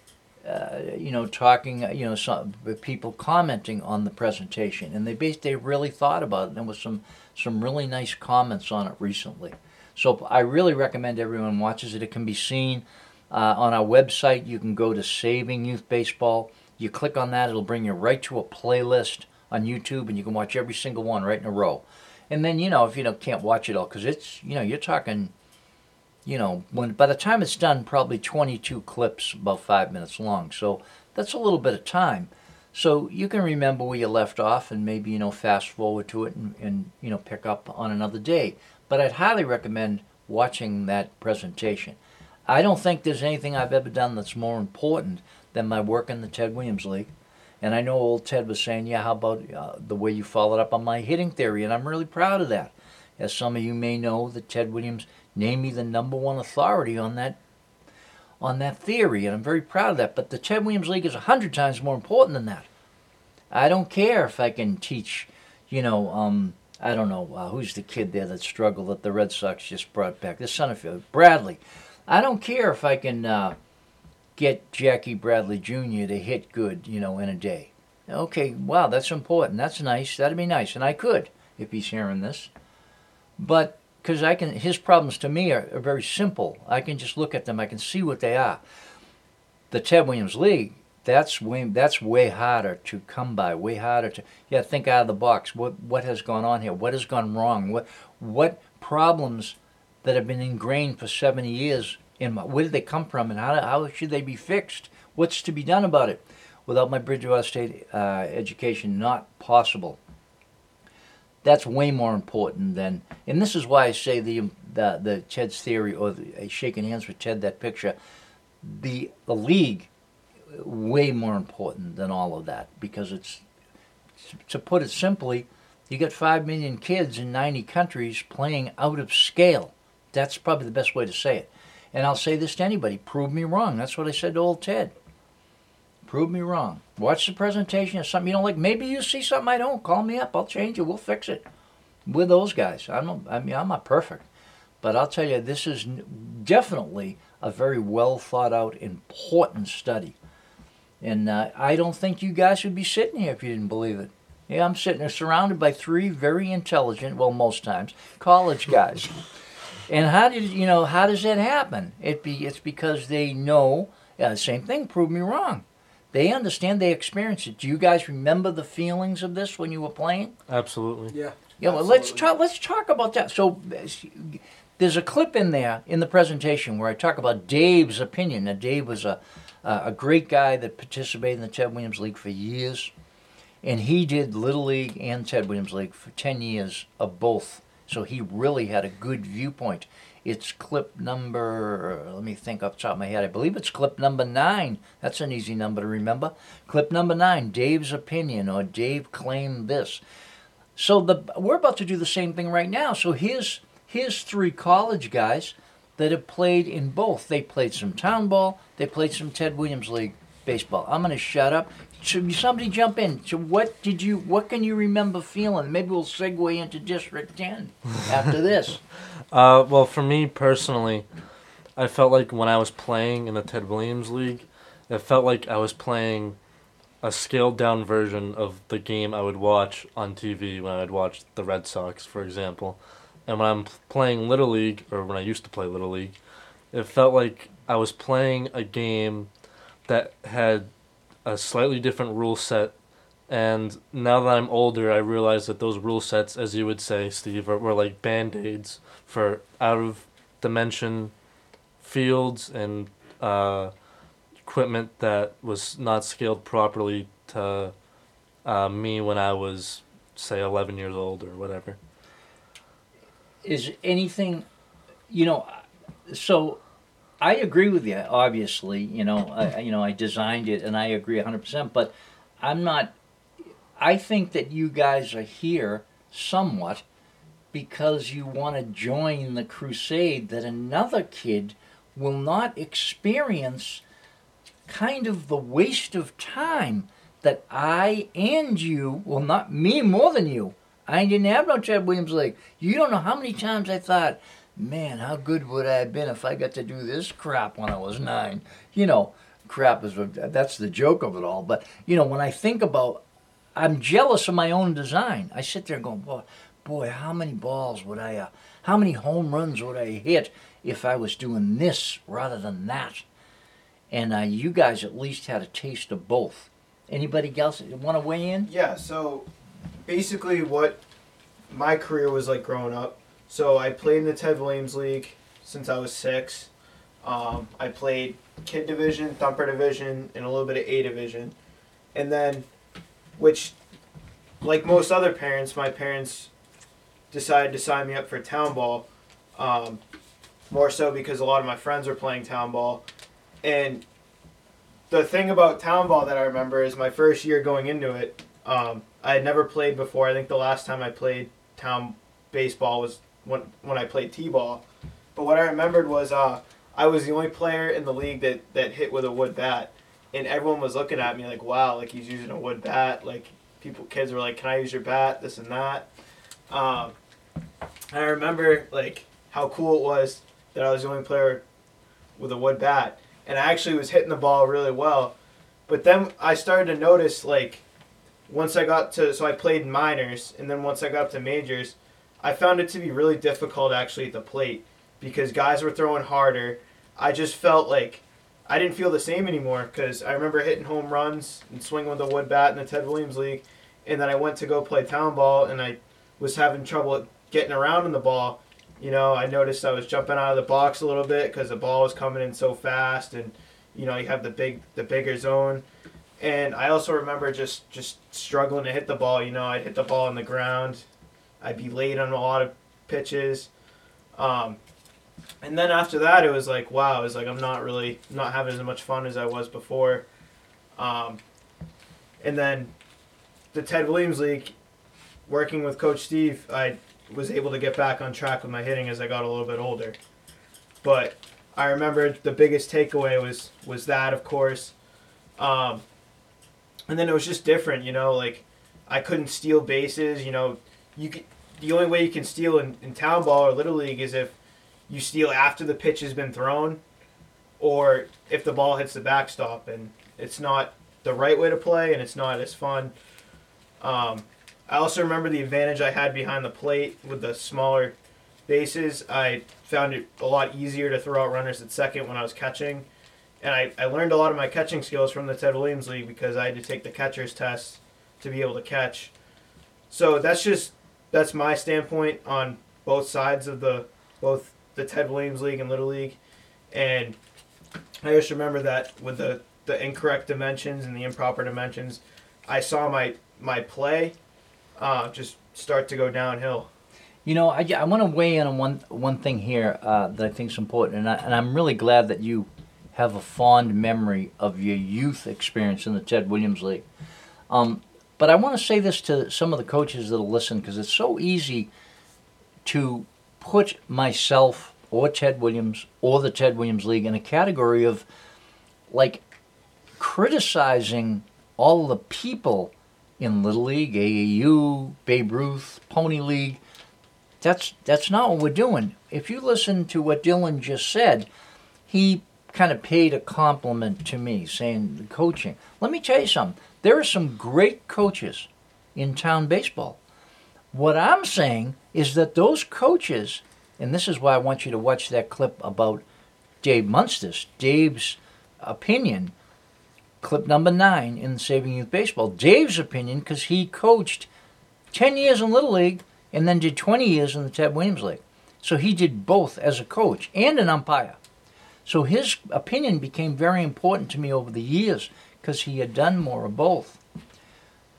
[SPEAKER 2] uh, you know, talking, you know, some people commenting on the presentation, and they based they really thought about it. There was some some really nice comments on it recently. So I really recommend everyone watches it. It can be seen Uh, on our website, you can go to Saving Youth Baseball. You click on that, it'll bring you right to a playlist on YouTube, and you can watch every single one right in a row. And then, you know, if you don't, can't watch it all, because it's, you know, you're talking, you know, when by the time it's done, probably 22 clips, about five minutes long. So that's a little bit of time. So you can remember where you left off and maybe, you know, fast forward to it and, and you know, pick up on another day. But I'd highly recommend watching that presentation. I don't think there's anything I've ever done that's more important than my work in the Ted Williams League. And I know old Ted was saying, yeah, how about uh, the way you followed up on my hitting theory? And I'm really proud of that. As some of you may know, that Ted Williams named me the number one authority on that on that theory, and I'm very proud of that. But the Ted Williams League is a hundred times more important than that. I don't care if I can teach, you know, um, I don't know uh, who's the kid there that struggled that the Red Sox just brought back. This son of Bradley. I don't care if I can uh, get Jackie Bradley Jr. to hit good, you know, in a day. Okay, wow, that's important. That's nice. That'd be nice, and I could if he's hearing this. But because I can, his problems to me are, are very simple. I can just look at them. I can see what they are. The Ted Williams League, that's way that's way harder to come by. Way harder to yeah think out of the box. What what has gone on here? What has gone wrong? What what problems that have been ingrained for 70 years in my, where did they come from and how, how should they be fixed? What's to be done about it? Without my Bridgewater State uh, education, not possible. That's way more important than, and this is why I say the the, the Ted's theory or the, uh, shaking hands with Ted that picture, the the league, way more important than all of that because it's to put it simply, you got five million kids in 90 countries playing out of scale. That's probably the best way to say it. And I'll say this to anybody prove me wrong. That's what I said to old Ted. Prove me wrong. Watch the presentation. If something you don't like, maybe you see something I don't. Call me up. I'll change it. We'll fix it. With those guys. I'm not, I mean, I'm not perfect. But I'll tell you, this is definitely a very well thought out, important study. And uh, I don't think you guys would be sitting here if you didn't believe it. Yeah, I'm sitting there surrounded by three very intelligent, well, most times, college guys. And how did you know? How does that happen? It be it's because they know. Yeah, the same thing. Prove me wrong. They understand. They experience it. Do you guys remember the feelings of this when you were playing?
[SPEAKER 4] Absolutely.
[SPEAKER 6] Yeah.
[SPEAKER 2] Yeah. Well, let's talk. Let's talk about that. So, there's a clip in there in the presentation where I talk about Dave's opinion. Now, Dave was a a great guy that participated in the Ted Williams League for years, and he did Little League and Ted Williams League for ten years of both so he really had a good viewpoint. It's clip number, let me think off the top of my head. I believe it's clip number nine. That's an easy number to remember. Clip number nine, Dave's opinion, or Dave claimed this. So the we're about to do the same thing right now. So here's here's three college guys that have played in both. They played some town ball, they played some Ted Williams League baseball. I'm going to shut up. Should somebody jump in? So what did you? What can you remember feeling? Maybe we'll segue into District Ten after this.
[SPEAKER 4] Uh, well, for me personally, I felt like when I was playing in the Ted Williams League, it felt like I was playing a scaled down version of the game I would watch on TV when I would watch the Red Sox, for example. And when I'm playing Little League, or when I used to play Little League, it felt like I was playing a game that had a slightly different rule set. And now that I'm older, I realize that those rule sets, as you would say, Steve, are, were like band aids for out of dimension fields and uh, equipment that was not scaled properly to uh, me when I was, say, 11 years old or whatever.
[SPEAKER 2] Is anything, you know, so I agree with you. Obviously, you know, I, you know, I designed it, and I agree hundred percent. But I'm not. I think that you guys are here somewhat because you want to join the crusade that another kid will not experience kind of the waste of time that I and you, well, not me more than you. I didn't have no Ted Williams League. You don't know how many times I thought, man, how good would I have been if I got to do this crap when I was nine? You know, crap is that's the joke of it all. But you know, when I think about, I'm jealous of my own design. I sit there going, boy, boy, how many balls would I, uh, how many home runs would I hit if I was doing this rather than that? and uh, you guys at least had a taste of both. Anybody else want to weigh in?
[SPEAKER 5] Yeah, so basically what my career was like growing up. So I played in the Ted Williams League since I was six. Um, I played kid division, thumper division, and a little bit of A division. And then, which, like most other parents, my parents decided to sign me up for town ball. Um, more so because a lot of my friends were playing town ball. And the thing about town ball that I remember is my first year going into it, um, I had never played before. I think the last time I played town baseball was when when I played t-ball. But what I remembered was uh, I was the only player in the league that that hit with a wood bat, and everyone was looking at me like, "Wow, like he's using a wood bat." Like people, kids were like, "Can I use your bat?" This and that. Um, I remember like how cool it was that I was the only player with a wood bat, and I actually was hitting the ball really well. But then I started to notice like once I got to so I played minors, and then once I got up to majors, I found it to be really difficult actually at the plate because guys were throwing harder. I just felt like I didn't feel the same anymore because I remember hitting home runs and swinging with a wood bat in the Ted Williams League, and then I went to go play town ball and I was having trouble getting around in the ball. You know, I noticed I was jumping out of the box a little bit because the ball was coming in so fast, and you know you have the big the bigger zone. And I also remember just just struggling to hit the ball. You know, I'd hit the ball on the ground. I'd be late on a lot of pitches. Um, and then after that, it was like, wow, it was like I'm not really not having as much fun as I was before. Um, and then the Ted Williams League, working with Coach Steve, I was able to get back on track with my hitting as I got a little bit older. But I remember the biggest takeaway was was that, of course. Um, and then it was just different, you know, like I couldn't steal bases, you know, you could, the only way you can steal in, in town ball or little league is if you steal after the pitch has been thrown or if the ball hits the backstop and it's not the right way to play and it's not as fun. Um, I also remember the advantage I had behind the plate with the smaller bases. I found it a lot easier to throw out runners at second when I was catching. And I, I learned a lot of my catching skills from the Ted Williams League because I had to take the catcher's test to be able to catch. So that's just that's my standpoint on both sides of the both the Ted Williams League and Little League. And I just remember that with the, the incorrect dimensions and the improper dimensions, I saw my my play uh, just start to go downhill.
[SPEAKER 2] You know, I, I want to weigh in on one one thing here uh, that I think is important, and, I, and I'm really glad that you have a fond memory of your youth experience in the Ted Williams League. Um, but I want to say this to some of the coaches that'll listen because it's so easy to put myself or Ted Williams or the Ted Williams League in a category of like criticizing all the people in Little League, AAU, Babe Ruth, Pony League. That's that's not what we're doing. If you listen to what Dylan just said, he kind of paid a compliment to me saying the coaching. Let me tell you something. There are some great coaches in town baseball. What I'm saying is that those coaches, and this is why I want you to watch that clip about Dave Munsters, Dave's opinion, clip number nine in Saving Youth Baseball. Dave's opinion, because he coached 10 years in Little League and then did 20 years in the Ted Williams League. So he did both as a coach and an umpire. So his opinion became very important to me over the years because he had done more of both.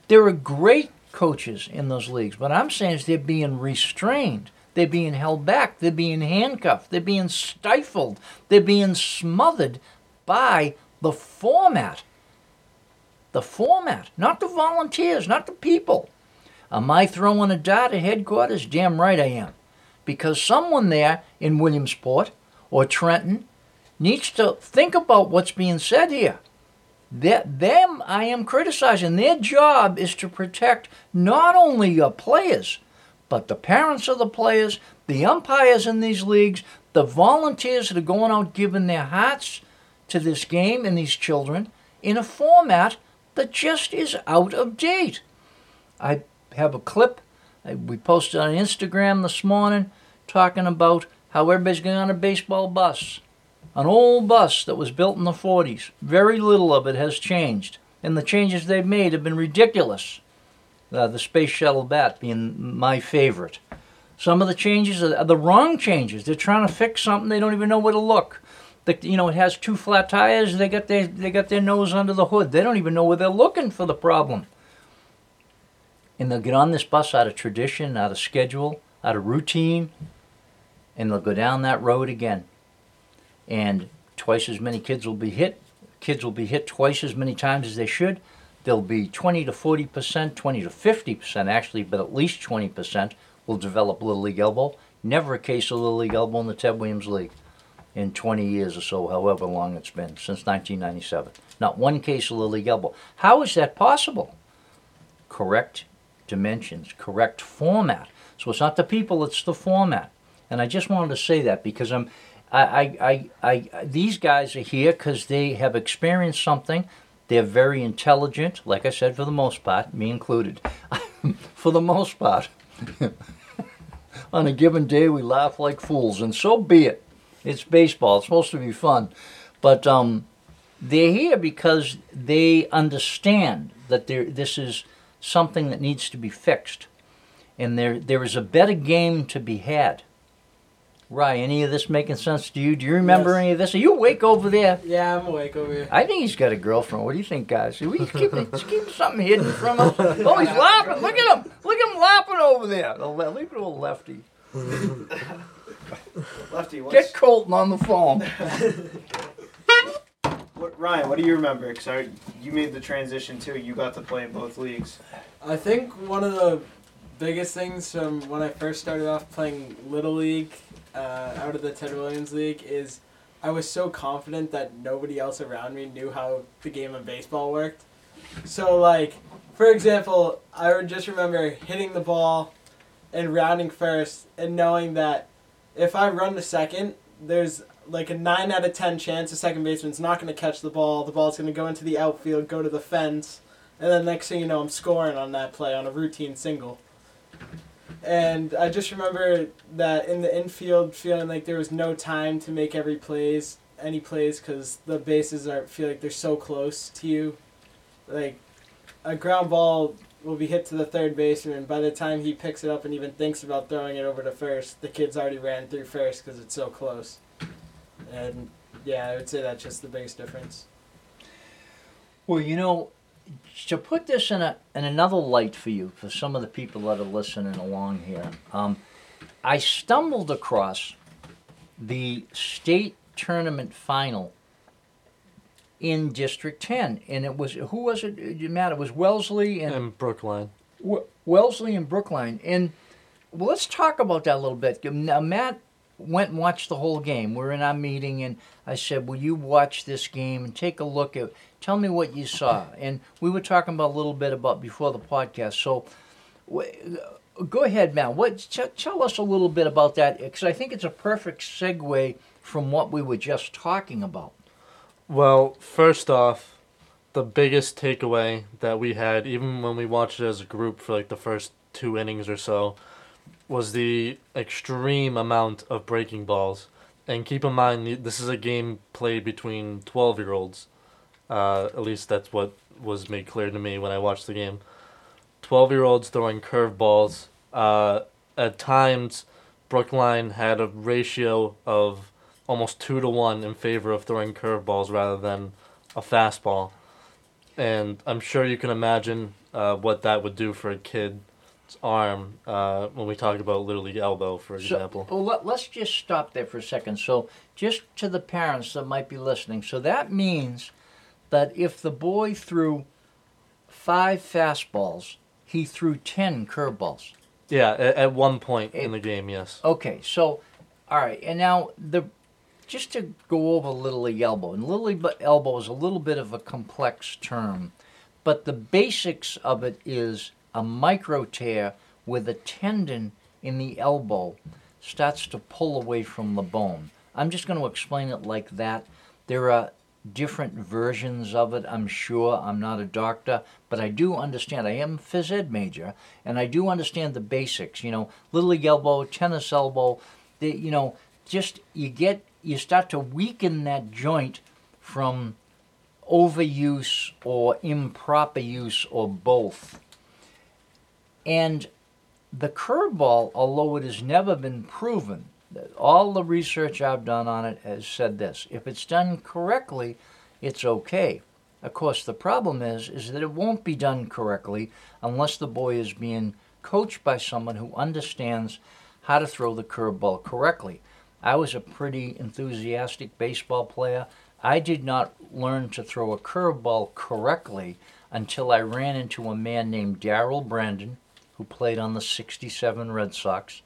[SPEAKER 2] There are great coaches in those leagues. What I'm saying is they're being restrained. They're being held back. They're being handcuffed. They're being stifled. They're being smothered by the format. The format, not the volunteers, not the people. Am I throwing a dart at headquarters? Damn right I am. Because someone there in Williamsport or Trenton needs to think about what's being said here. That them I am criticizing. Their job is to protect not only your players, but the parents of the players, the umpires in these leagues, the volunteers that are going out giving their hearts to this game and these children in a format that just is out of date. I have a clip we posted on Instagram this morning talking about how everybody's going on a baseball bus. An old bus that was built in the 40s. Very little of it has changed. And the changes they've made have been ridiculous. Uh, the Space Shuttle Bat being my favorite. Some of the changes are the wrong changes. They're trying to fix something they don't even know where to look. The, you know, it has two flat tires. They got their they got their nose under the hood. They don't even know where they're looking for the problem. And they'll get on this bus out of tradition, out of schedule, out of routine, and they'll go down that road again. And twice as many kids will be hit. Kids will be hit twice as many times as they should. There'll be 20 to 40 percent, 20 to 50 percent actually, but at least 20 percent will develop Little League elbow. Never a case of Little League elbow in the Ted Williams League in 20 years or so, however long it's been, since 1997. Not one case of Little League elbow. How is that possible? Correct dimensions, correct format. So it's not the people, it's the format. And I just wanted to say that because I'm, I, I, I, I these guys are here because they have experienced something. They're very intelligent, like I said, for the most part, me included. for the most part. On a given day, we laugh like fools, and so be it. It's baseball. It's supposed to be fun, but um, they're here because they understand that this is something that needs to be fixed, and there there is a better game to be had. Right, any of this making sense to you? Do you remember
[SPEAKER 6] Yes.
[SPEAKER 2] any of this? Are you awake over there?
[SPEAKER 6] Yeah, I'm awake over here.
[SPEAKER 2] I think he's got a girlfriend. What do you think, guys? Should we keep, keep something hidden from us? Oh, he's laughing. Look at him. Look at him laughing over there. The le- Look at old Lefty.
[SPEAKER 5] Lefty, what's,
[SPEAKER 2] Get Colton on the phone.
[SPEAKER 5] what, Ryan, what do you remember? Because you made the transition too. You got to play in both leagues.
[SPEAKER 6] I think one of the biggest things from when I first started off playing Little League uh, out of the Ted Williams League is I was so confident that nobody else around me knew how the game of baseball worked. So, like, for example, I would just remember hitting the ball and rounding first and knowing that if I run to second, there's like a 9 out of 10 chance the second baseman's not going to catch the ball. The ball's going to go into the outfield, go to the fence, and then next thing you know, I'm scoring on that play on a routine single. And I just remember that in the infield, feeling like there was no time to make every plays, any plays, because the bases are feel like they're so close to you. Like a ground ball will be hit to the third baseman, and by the time he picks it up and even thinks about throwing it over to first, the kid's already ran through first because it's so close. And yeah, I would say that's just the biggest difference.
[SPEAKER 2] Well, you know, to put this in a in another light for you, for some of the people that are listening along here, um, I stumbled across the state tournament final in District Ten, and it was who was it? Matter. It was Wellesley and
[SPEAKER 4] in Brookline.
[SPEAKER 2] W- Wellesley and Brookline. And well, let's talk about that a little bit. Now, Matt went and watched the whole game. We're in our meeting, and I said, "Will you watch this game and take a look at? Tell me what you saw." And we were talking about a little bit about before the podcast. So, go ahead, Matt. What tell us a little bit about that? Because I think it's a perfect segue from what we were just talking about.
[SPEAKER 4] Well, first off, the biggest takeaway that we had, even when we watched it as a group for like the first two innings or so, was the extreme amount of breaking balls. And keep in mind, this is a game played between 12 year olds. Uh, at least that's what was made clear to me when I watched the game. 12 year olds throwing curveballs. Uh, at times, Brookline had a ratio of almost two to one in favor of throwing curveballs rather than a fastball. And I'm sure you can imagine uh, what that would do for a kid's arm uh, when we talk about Little League elbow, for example.
[SPEAKER 2] So, well, let, let's just stop there for a second. So, just to the parents that might be listening, so that means that if the boy threw five fastballs, he threw 10 curveballs.
[SPEAKER 4] yeah, at, at one point
[SPEAKER 2] It-
[SPEAKER 4] in the game, yes.
[SPEAKER 2] Okay, so, all right, and now the just to go over Little elbow, and Little elbow is a little bit of a complex term, but the basics of it is a micro tear where the tendon in the elbow starts to pull away from the bone. I'm just going to explain it like that. There are different versions of it, I'm sure. I'm not a doctor, but I do understand. I am phys ed major, and I do understand the basics. You know, Little League elbow, tennis elbow, the, you know, just you get you start to weaken that joint from overuse or improper use or both. And the curveball, although it has never been proven, all the research I've done on it has said this: if it's done correctly, it's okay. Of course, the problem is is that it won't be done correctly unless the boy is being coached by someone who understands how to throw the curveball correctly. I was a pretty enthusiastic baseball player. I did not learn to throw a curveball correctly until I ran into a man named Darrell Brandon, who played on the 67 Red Sox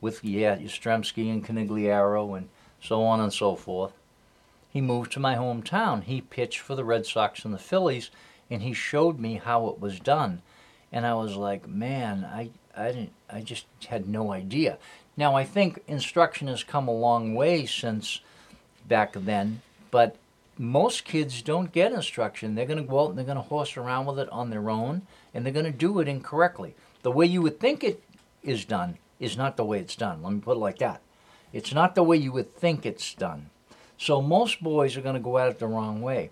[SPEAKER 2] with yeah, Yastrzemski and Conigliaro and so on and so forth. He moved to my hometown. He pitched for the Red Sox and the Phillies, and he showed me how it was done. And I was like, man, I, I didn't I just had no idea. Now I think instruction has come a long way since back then, but most kids don't get instruction. They're going to go out and they're going to horse around with it on their own, and they're going to do it incorrectly. The way you would think it is done is not the way it's done. Let me put it like that. It's not the way you would think it's done. So most boys are going to go at it the wrong way.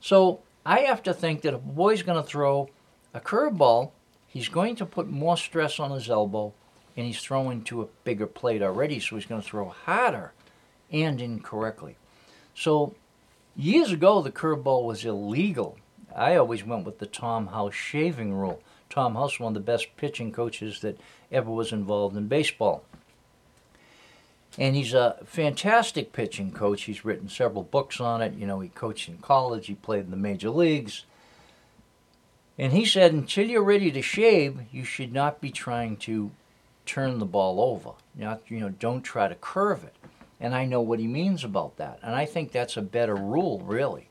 [SPEAKER 2] So I have to think that if a boy's going to throw a curveball, he's going to put more stress on his elbow, and he's throwing to a bigger plate already, so he's going to throw harder and incorrectly. So years ago, the curveball was illegal. I always went with the Tom House shaving rule. Tom House, one of the best pitching coaches that ever was involved in baseball. And he's a fantastic pitching coach. He's written several books on it. You know, he coached in college, he played in the major leagues. And he said, until you're ready to shave, you should not be trying to turn the ball over. Not, you know, don't try to curve it. And I know what he means about that. And I think that's a better rule, really.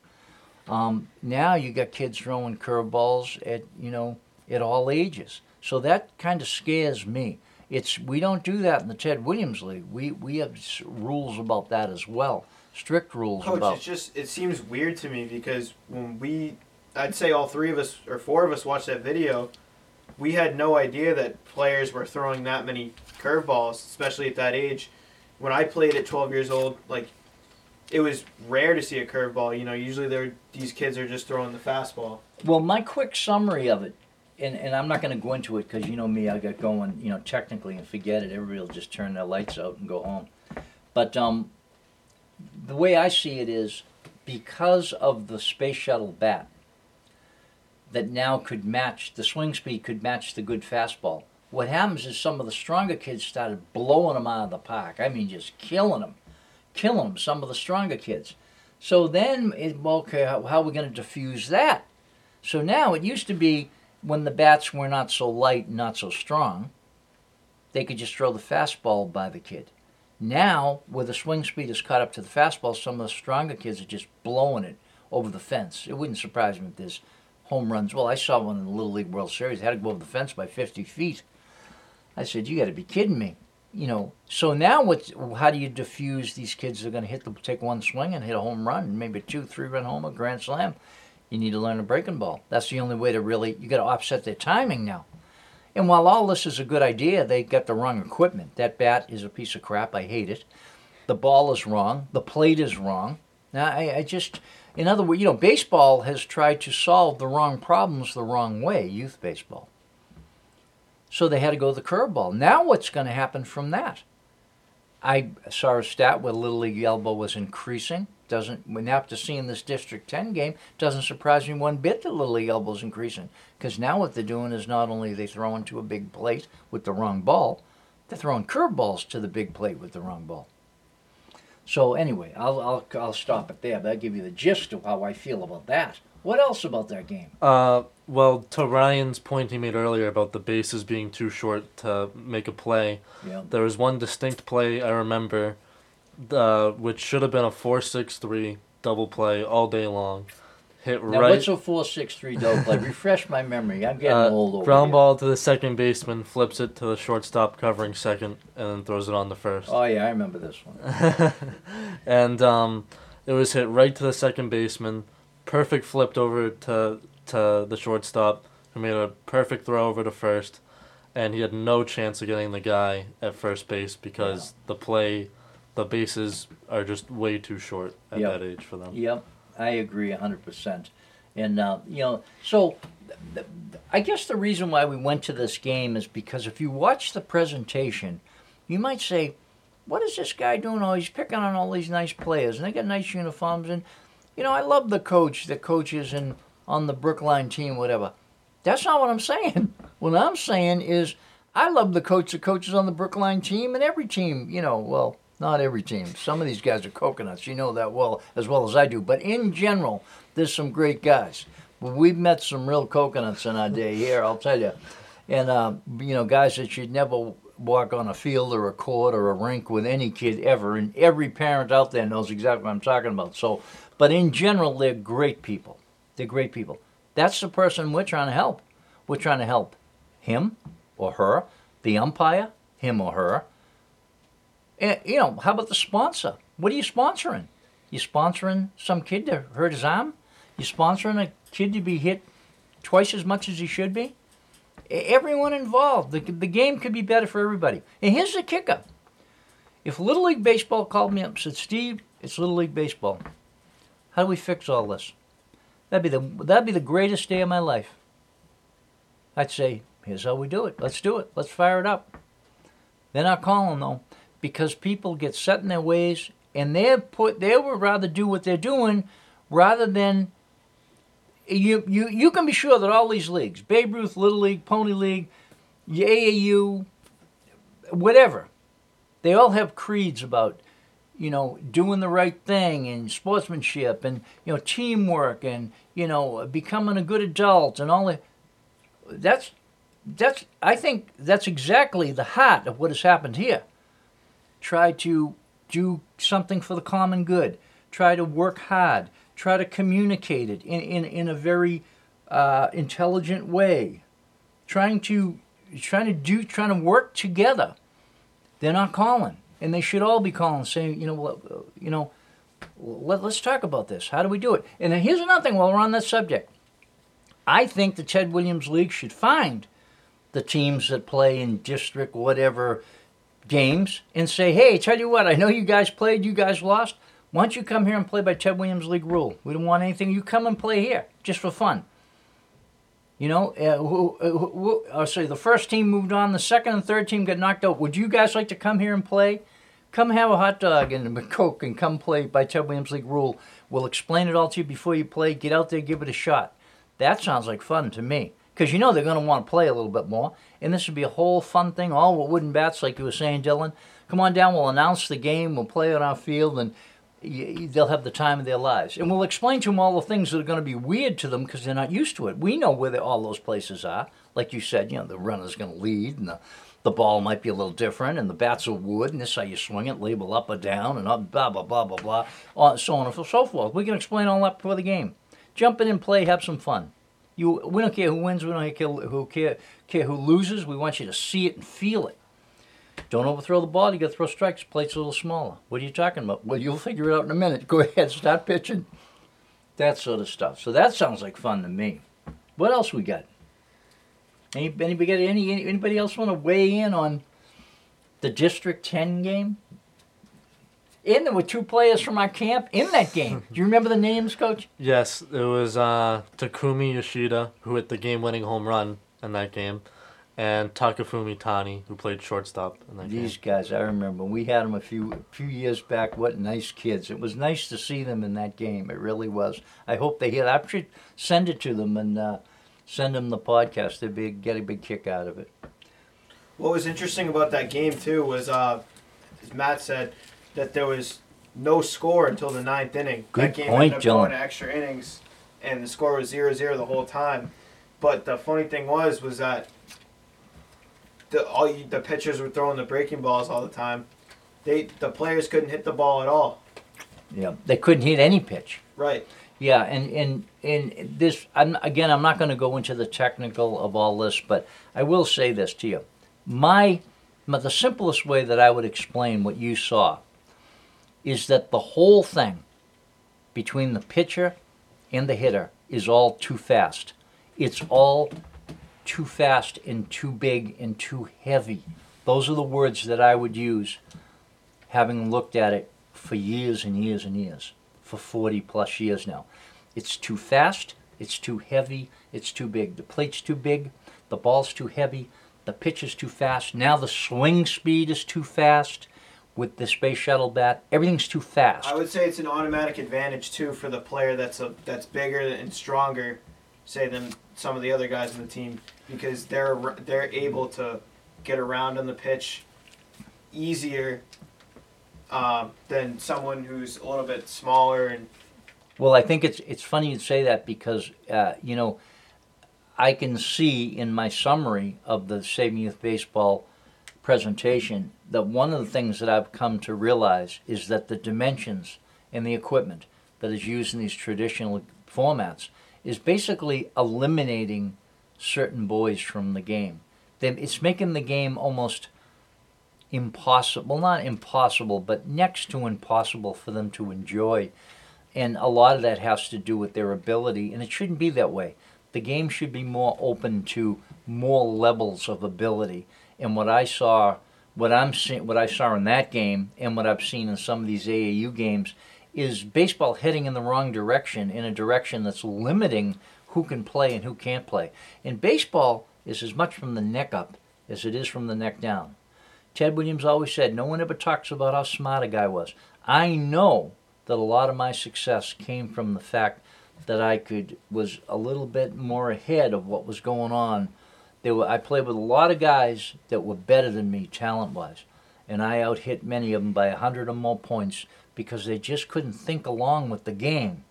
[SPEAKER 2] Um, now you got kids throwing curveballs at, you know, at all ages. So that kind of scares me. It's we don't do that in the Ted Williams League. We we have rules about that as well. Strict rules
[SPEAKER 5] Coach,
[SPEAKER 2] about.
[SPEAKER 5] it's just it seems weird to me because when we, I'd say all three of us or four of us watched that video, we had no idea that players were throwing that many curveballs, especially at that age. When I played at 12 years old, like it was rare to see a curveball. You know, usually they're these kids are just throwing the fastball.
[SPEAKER 2] Well, my quick summary of it, and, and I'm not going to go into it because you know me, I got going, you know, technically and forget it. Everybody will just turn their lights out and go home. But um, the way I see it is because of the space shuttle bat that now could match the swing speed, could match the good fastball. What happens is some of the stronger kids started blowing them out of the park. I mean, just killing them, killing them. Some of the stronger kids. So then, it, okay, how, how are we going to diffuse that? So now it used to be when the bats were not so light not so strong, they could just throw the fastball by the kid. Now, where the swing speed is caught up to the fastball, some of the stronger kids are just blowing it over the fence. It wouldn't surprise me if there's home runs. Well, I saw one in the Little League World Series. They had to go over the fence by 50 feet. I said, "You got to be kidding me!" You know. So now, what? How do you diffuse these kids? that are going to hit the take one swing and hit a home run, maybe two, three run homer, grand slam. You need to learn a breaking ball. That's the only way to really. You got to offset their timing now. And while all this is a good idea, they got the wrong equipment. That bat is a piece of crap. I hate it. The ball is wrong. The plate is wrong. Now, I, I just, in other words, you know, baseball has tried to solve the wrong problems the wrong way, youth baseball. So they had to go the curveball. Now, what's going to happen from that? I saw a stat where Little League elbow was increasing. Doesn't when after seeing this District 10 game, doesn't surprise me one bit that Little League elbow's increasing. Because now what they're doing is not only they throwing to a big plate with the wrong ball, they're throwing curveballs to the big plate with the wrong ball. So anyway, I'll I'll I'll stop it there. But I'll give you the gist of how I feel about that. What else about that game?
[SPEAKER 4] Uh, well, to Ryan's point he made earlier about the bases being too short to make a play,
[SPEAKER 2] Yeah.
[SPEAKER 4] there was one distinct play I remember, uh, which should have been a four-six-three double play all day long. Hit
[SPEAKER 2] Now
[SPEAKER 4] right.
[SPEAKER 2] what's a four six three double play? Refresh my memory. I'm getting
[SPEAKER 4] uh,
[SPEAKER 2] old over
[SPEAKER 4] ground
[SPEAKER 2] here.
[SPEAKER 4] ball to the second baseman, flips it to the shortstop covering second, and then throws it on the first.
[SPEAKER 2] Oh yeah, I remember this one.
[SPEAKER 4] and um, it was hit right to the second baseman. Perfect flipped over to to the shortstop, who made a perfect throw over to first, and he had no chance of getting the guy at first base because the play the bases are just way too short at
[SPEAKER 2] Yep.
[SPEAKER 4] that age for them.
[SPEAKER 2] Yep, I agree hundred percent. And uh, you know, so th- th- I guess the reason why we went to this game is because if you watch the presentation, you might say, "What is this guy doing? Oh, he's picking on all these nice players, and they got nice uniforms." And you know, I love the coach that coaches in on the Brookline team, whatever. That's not what I'm saying. What I'm saying is, I love the coach that coaches on the Brookline team and every team. You know, well, not every team. Some of these guys are coconuts. You know that well as well as I do. But in general, there's some great guys. We've met some real coconuts in our day here. I'll tell you, and uh, you know, guys that you'd never walk on a field or a court or a rink with any kid ever. And every parent out there knows exactly what I'm talking about. So, but in general, they're great people. They're great people. That's the person we're trying to help. We're trying to help him or her, the umpire, him or her. And, you know, how about the sponsor? What are you sponsoring? You sponsoring some kid to hurt his arm? You sponsoring a kid to be hit twice as much as he should be? Everyone involved. The, the game could be better for everybody. And here's the kicker. If Little League Baseball called me up and said, Steve, it's Little League Baseball. How do we fix all this? That'd be the that'd be the greatest day of my life. I'd say, here's how we do it. Let's do it. Let's fire it up. They're not calling though, because people get set in their ways and they're put they would rather do what they're doing rather than you you you can be sure that all these leagues, Babe Ruth, Little League, Pony League, AAU, whatever, they all have creeds about you know, doing the right thing and sportsmanship and, you know, teamwork and, you know, becoming a good adult and all that. That's, that's, I think that's exactly the heart of what has happened here. Try to do something for the common good. Try to work hard. Try to communicate it in, in, in a very uh, intelligent way. Trying to, trying to do, trying to work together. They're not calling and they should all be calling, saying, you know, you know, let, us talk about this. How do we do it? And here's another thing. While we're on that subject, I think the Ted Williams League should find the teams that play in district whatever games and say, hey, tell you what, I know you guys played, you guys lost. Why don't you come here and play by Ted Williams League rule? We don't want anything. You come and play here just for fun. You know, uh, who, who, who, uh, the first team moved on, the second and third team got knocked out. Would you guys like to come here and play? Come have a hot dog and a Coke and come play by Ted Williams League rule. We'll explain it all to you before you play. Get out there, give it a shot. That sounds like fun to me. Because you know they're going to want to play a little bit more. And this would be a whole fun thing, all with wooden bats, like you were saying, Dylan. Come on down, we'll announce the game, we'll play on our field, and they'll have the time of their lives. And we'll explain to them all the things that are going to be weird to them because they're not used to it. We know where all those places are. Like you said, you know, the runner's going to lead and the, the ball might be a little different and the bats are wood and this is how you swing it, label up or down and up, blah, blah, blah, blah, blah, so on and so forth. We can explain all that before the game. Jump in and play, have some fun. You, we don't care who wins, we don't care who, care, care who loses. We want you to see it and feel it. Don't overthrow the ball. You got to throw strikes. Plate's a little smaller. What are you talking about? Well, you'll figure it out in a minute. Go ahead, start pitching. That sort of stuff. So that sounds like fun to me. What else we got? Any, anybody got any? Anybody else want to weigh in on the District Ten game? And there were two players from our camp in that game. Do you remember the names, Coach?
[SPEAKER 4] Yes, it was uh, Takumi Yoshida who hit the game-winning home run in that game, and Takafumi Tani who played shortstop in that game.
[SPEAKER 2] These
[SPEAKER 4] game.
[SPEAKER 2] guys, I remember we had them a few a few years back. What nice kids! It was nice to see them in that game. It really was. I hope they hit. I should send it to them and uh, send them the podcast. They'd be get a big kick out of it.
[SPEAKER 5] What was interesting about that game too was, uh, as Matt said, that there was no score until the ninth inning.
[SPEAKER 2] Good
[SPEAKER 5] that game
[SPEAKER 2] point,
[SPEAKER 5] ended up going to extra innings, and the score was 0-0 the whole time. But the funny thing was, was that the all you, the pitchers were throwing the breaking balls all the time. They the players couldn't hit the ball at all.
[SPEAKER 2] Yeah, they couldn't hit any pitch.
[SPEAKER 5] Right.
[SPEAKER 2] Yeah, and and and this I'm, again, I'm not going to go into the technical of all this, but I will say this to you: my, my the simplest way that I would explain what you saw is that the whole thing between the pitcher and the hitter is all too fast. It's all too fast and too big and too heavy. Those are the words that I would use. having looked at it for years and years and years, for 40 plus years now. It's too fast, it's too heavy, it's too big. The plate's too big, the ball's too heavy, the pitch is too fast. Now the swing speed is too fast with the space shuttle bat. Everything's too fast.
[SPEAKER 5] I would say it's an automatic advantage too for the player that's a that's bigger and stronger, say than some of the other guys on the team because they're they're able to get around on the pitch easier um, than someone who's a little bit smaller and
[SPEAKER 2] Well, I think it's it's funny you say that because uh, you know I can see in my summary of the Saving Youth Baseball presentation that one of the things that I've come to realize is that the dimensions and the equipment that is used in these traditional formats is basically eliminating certain boys from the game. It's making the game almost impossible, not impossible, but next to impossible for them to enjoy. And a lot of that has to do with their ability, and it shouldn't be that way. The game should be more open to more levels of ability. And what I saw, what I'm seeing, what I saw in that game, and what I've seen in some of these AAU games, is baseball heading in the wrong direction, in a direction that's limiting who can play and who can't play. And baseball is as much from the neck up as it is from the neck down. Ted Williams always said, no one ever talks about how smart a guy was. I know that a lot of my success came from the fact that I could was a little bit more ahead of what was going on. There were, I played with a lot of guys that were better than me talent wise, and I out hit many of them by a hundred or more points because they just couldn't think along with the game.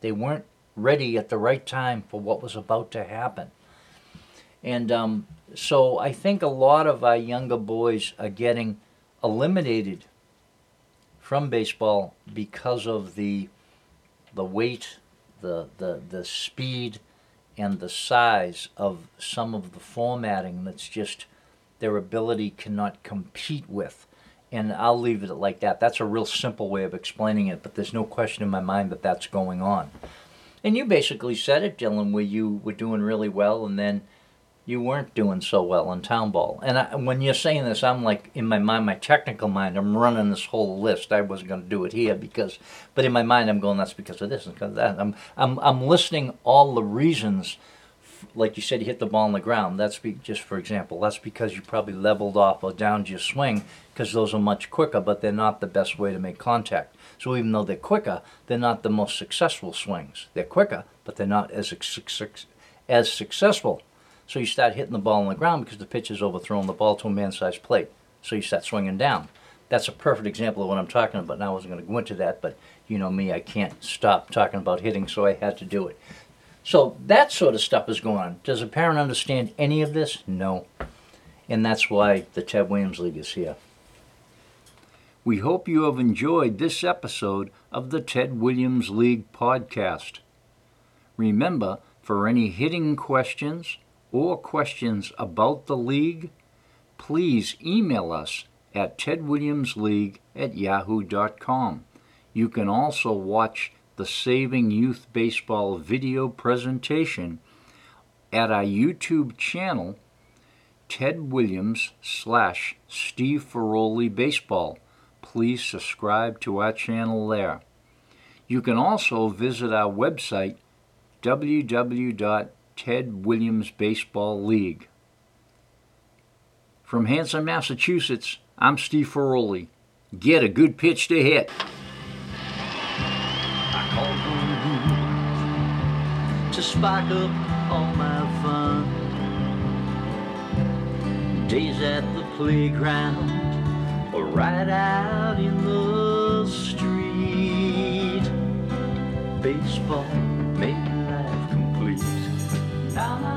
[SPEAKER 2] They weren't ready at the right time for what was about to happen. And um, so I think a lot of our younger boys are getting eliminated from baseball because of the the weight, the the the speed, and the size of some of the formatting that's just their ability cannot compete with. And I'll leave it like that. That's a real simple way of explaining it, but there's no question in my mind that that's going on. And you basically said it, Dylan, where you were doing really well, and then you weren't doing so well in town ball. And I, when you're saying this, I'm like in my mind, my technical mind, I'm running this whole list. I wasn't going to do it here because, but in my mind, I'm going, that's because of this and because of that. I'm, I'm, I'm listing all the reasons. Like you said, you hit the ball on the ground. That's be, just for example. That's because you probably leveled off or downed your swing because those are much quicker, but they're not the best way to make contact. So even though they're quicker, they're not the most successful swings. They're quicker, but they're not as as successful so you start hitting the ball on the ground because the pitch is overthrowing the ball to a man-sized plate. So you start swinging down. That's a perfect example of what I'm talking about. Now I wasn't going to go into that, but you know me, I can't stop talking about hitting, so I had to do it. So that sort of stuff is going on. Does a parent understand any of this? No. And that's why the Ted Williams League is here. We hope you have enjoyed this episode of the Ted Williams League podcast. Remember, for any hitting questions, or questions about the league, please email us at tedwilliamsleague at yahoo.com. You can also watch the Saving Youth Baseball video presentation at our YouTube channel, Ted Williams slash Steve Ferroli Baseball. Please subscribe to our channel there. You can also visit our website, www Ted Williams Baseball League. From Hanson, Massachusetts, I'm Steve Ferroli. Get a good pitch to hit.
[SPEAKER 3] I called home to spark up all my fun. Days at the playground or right out in the street. Baseball 나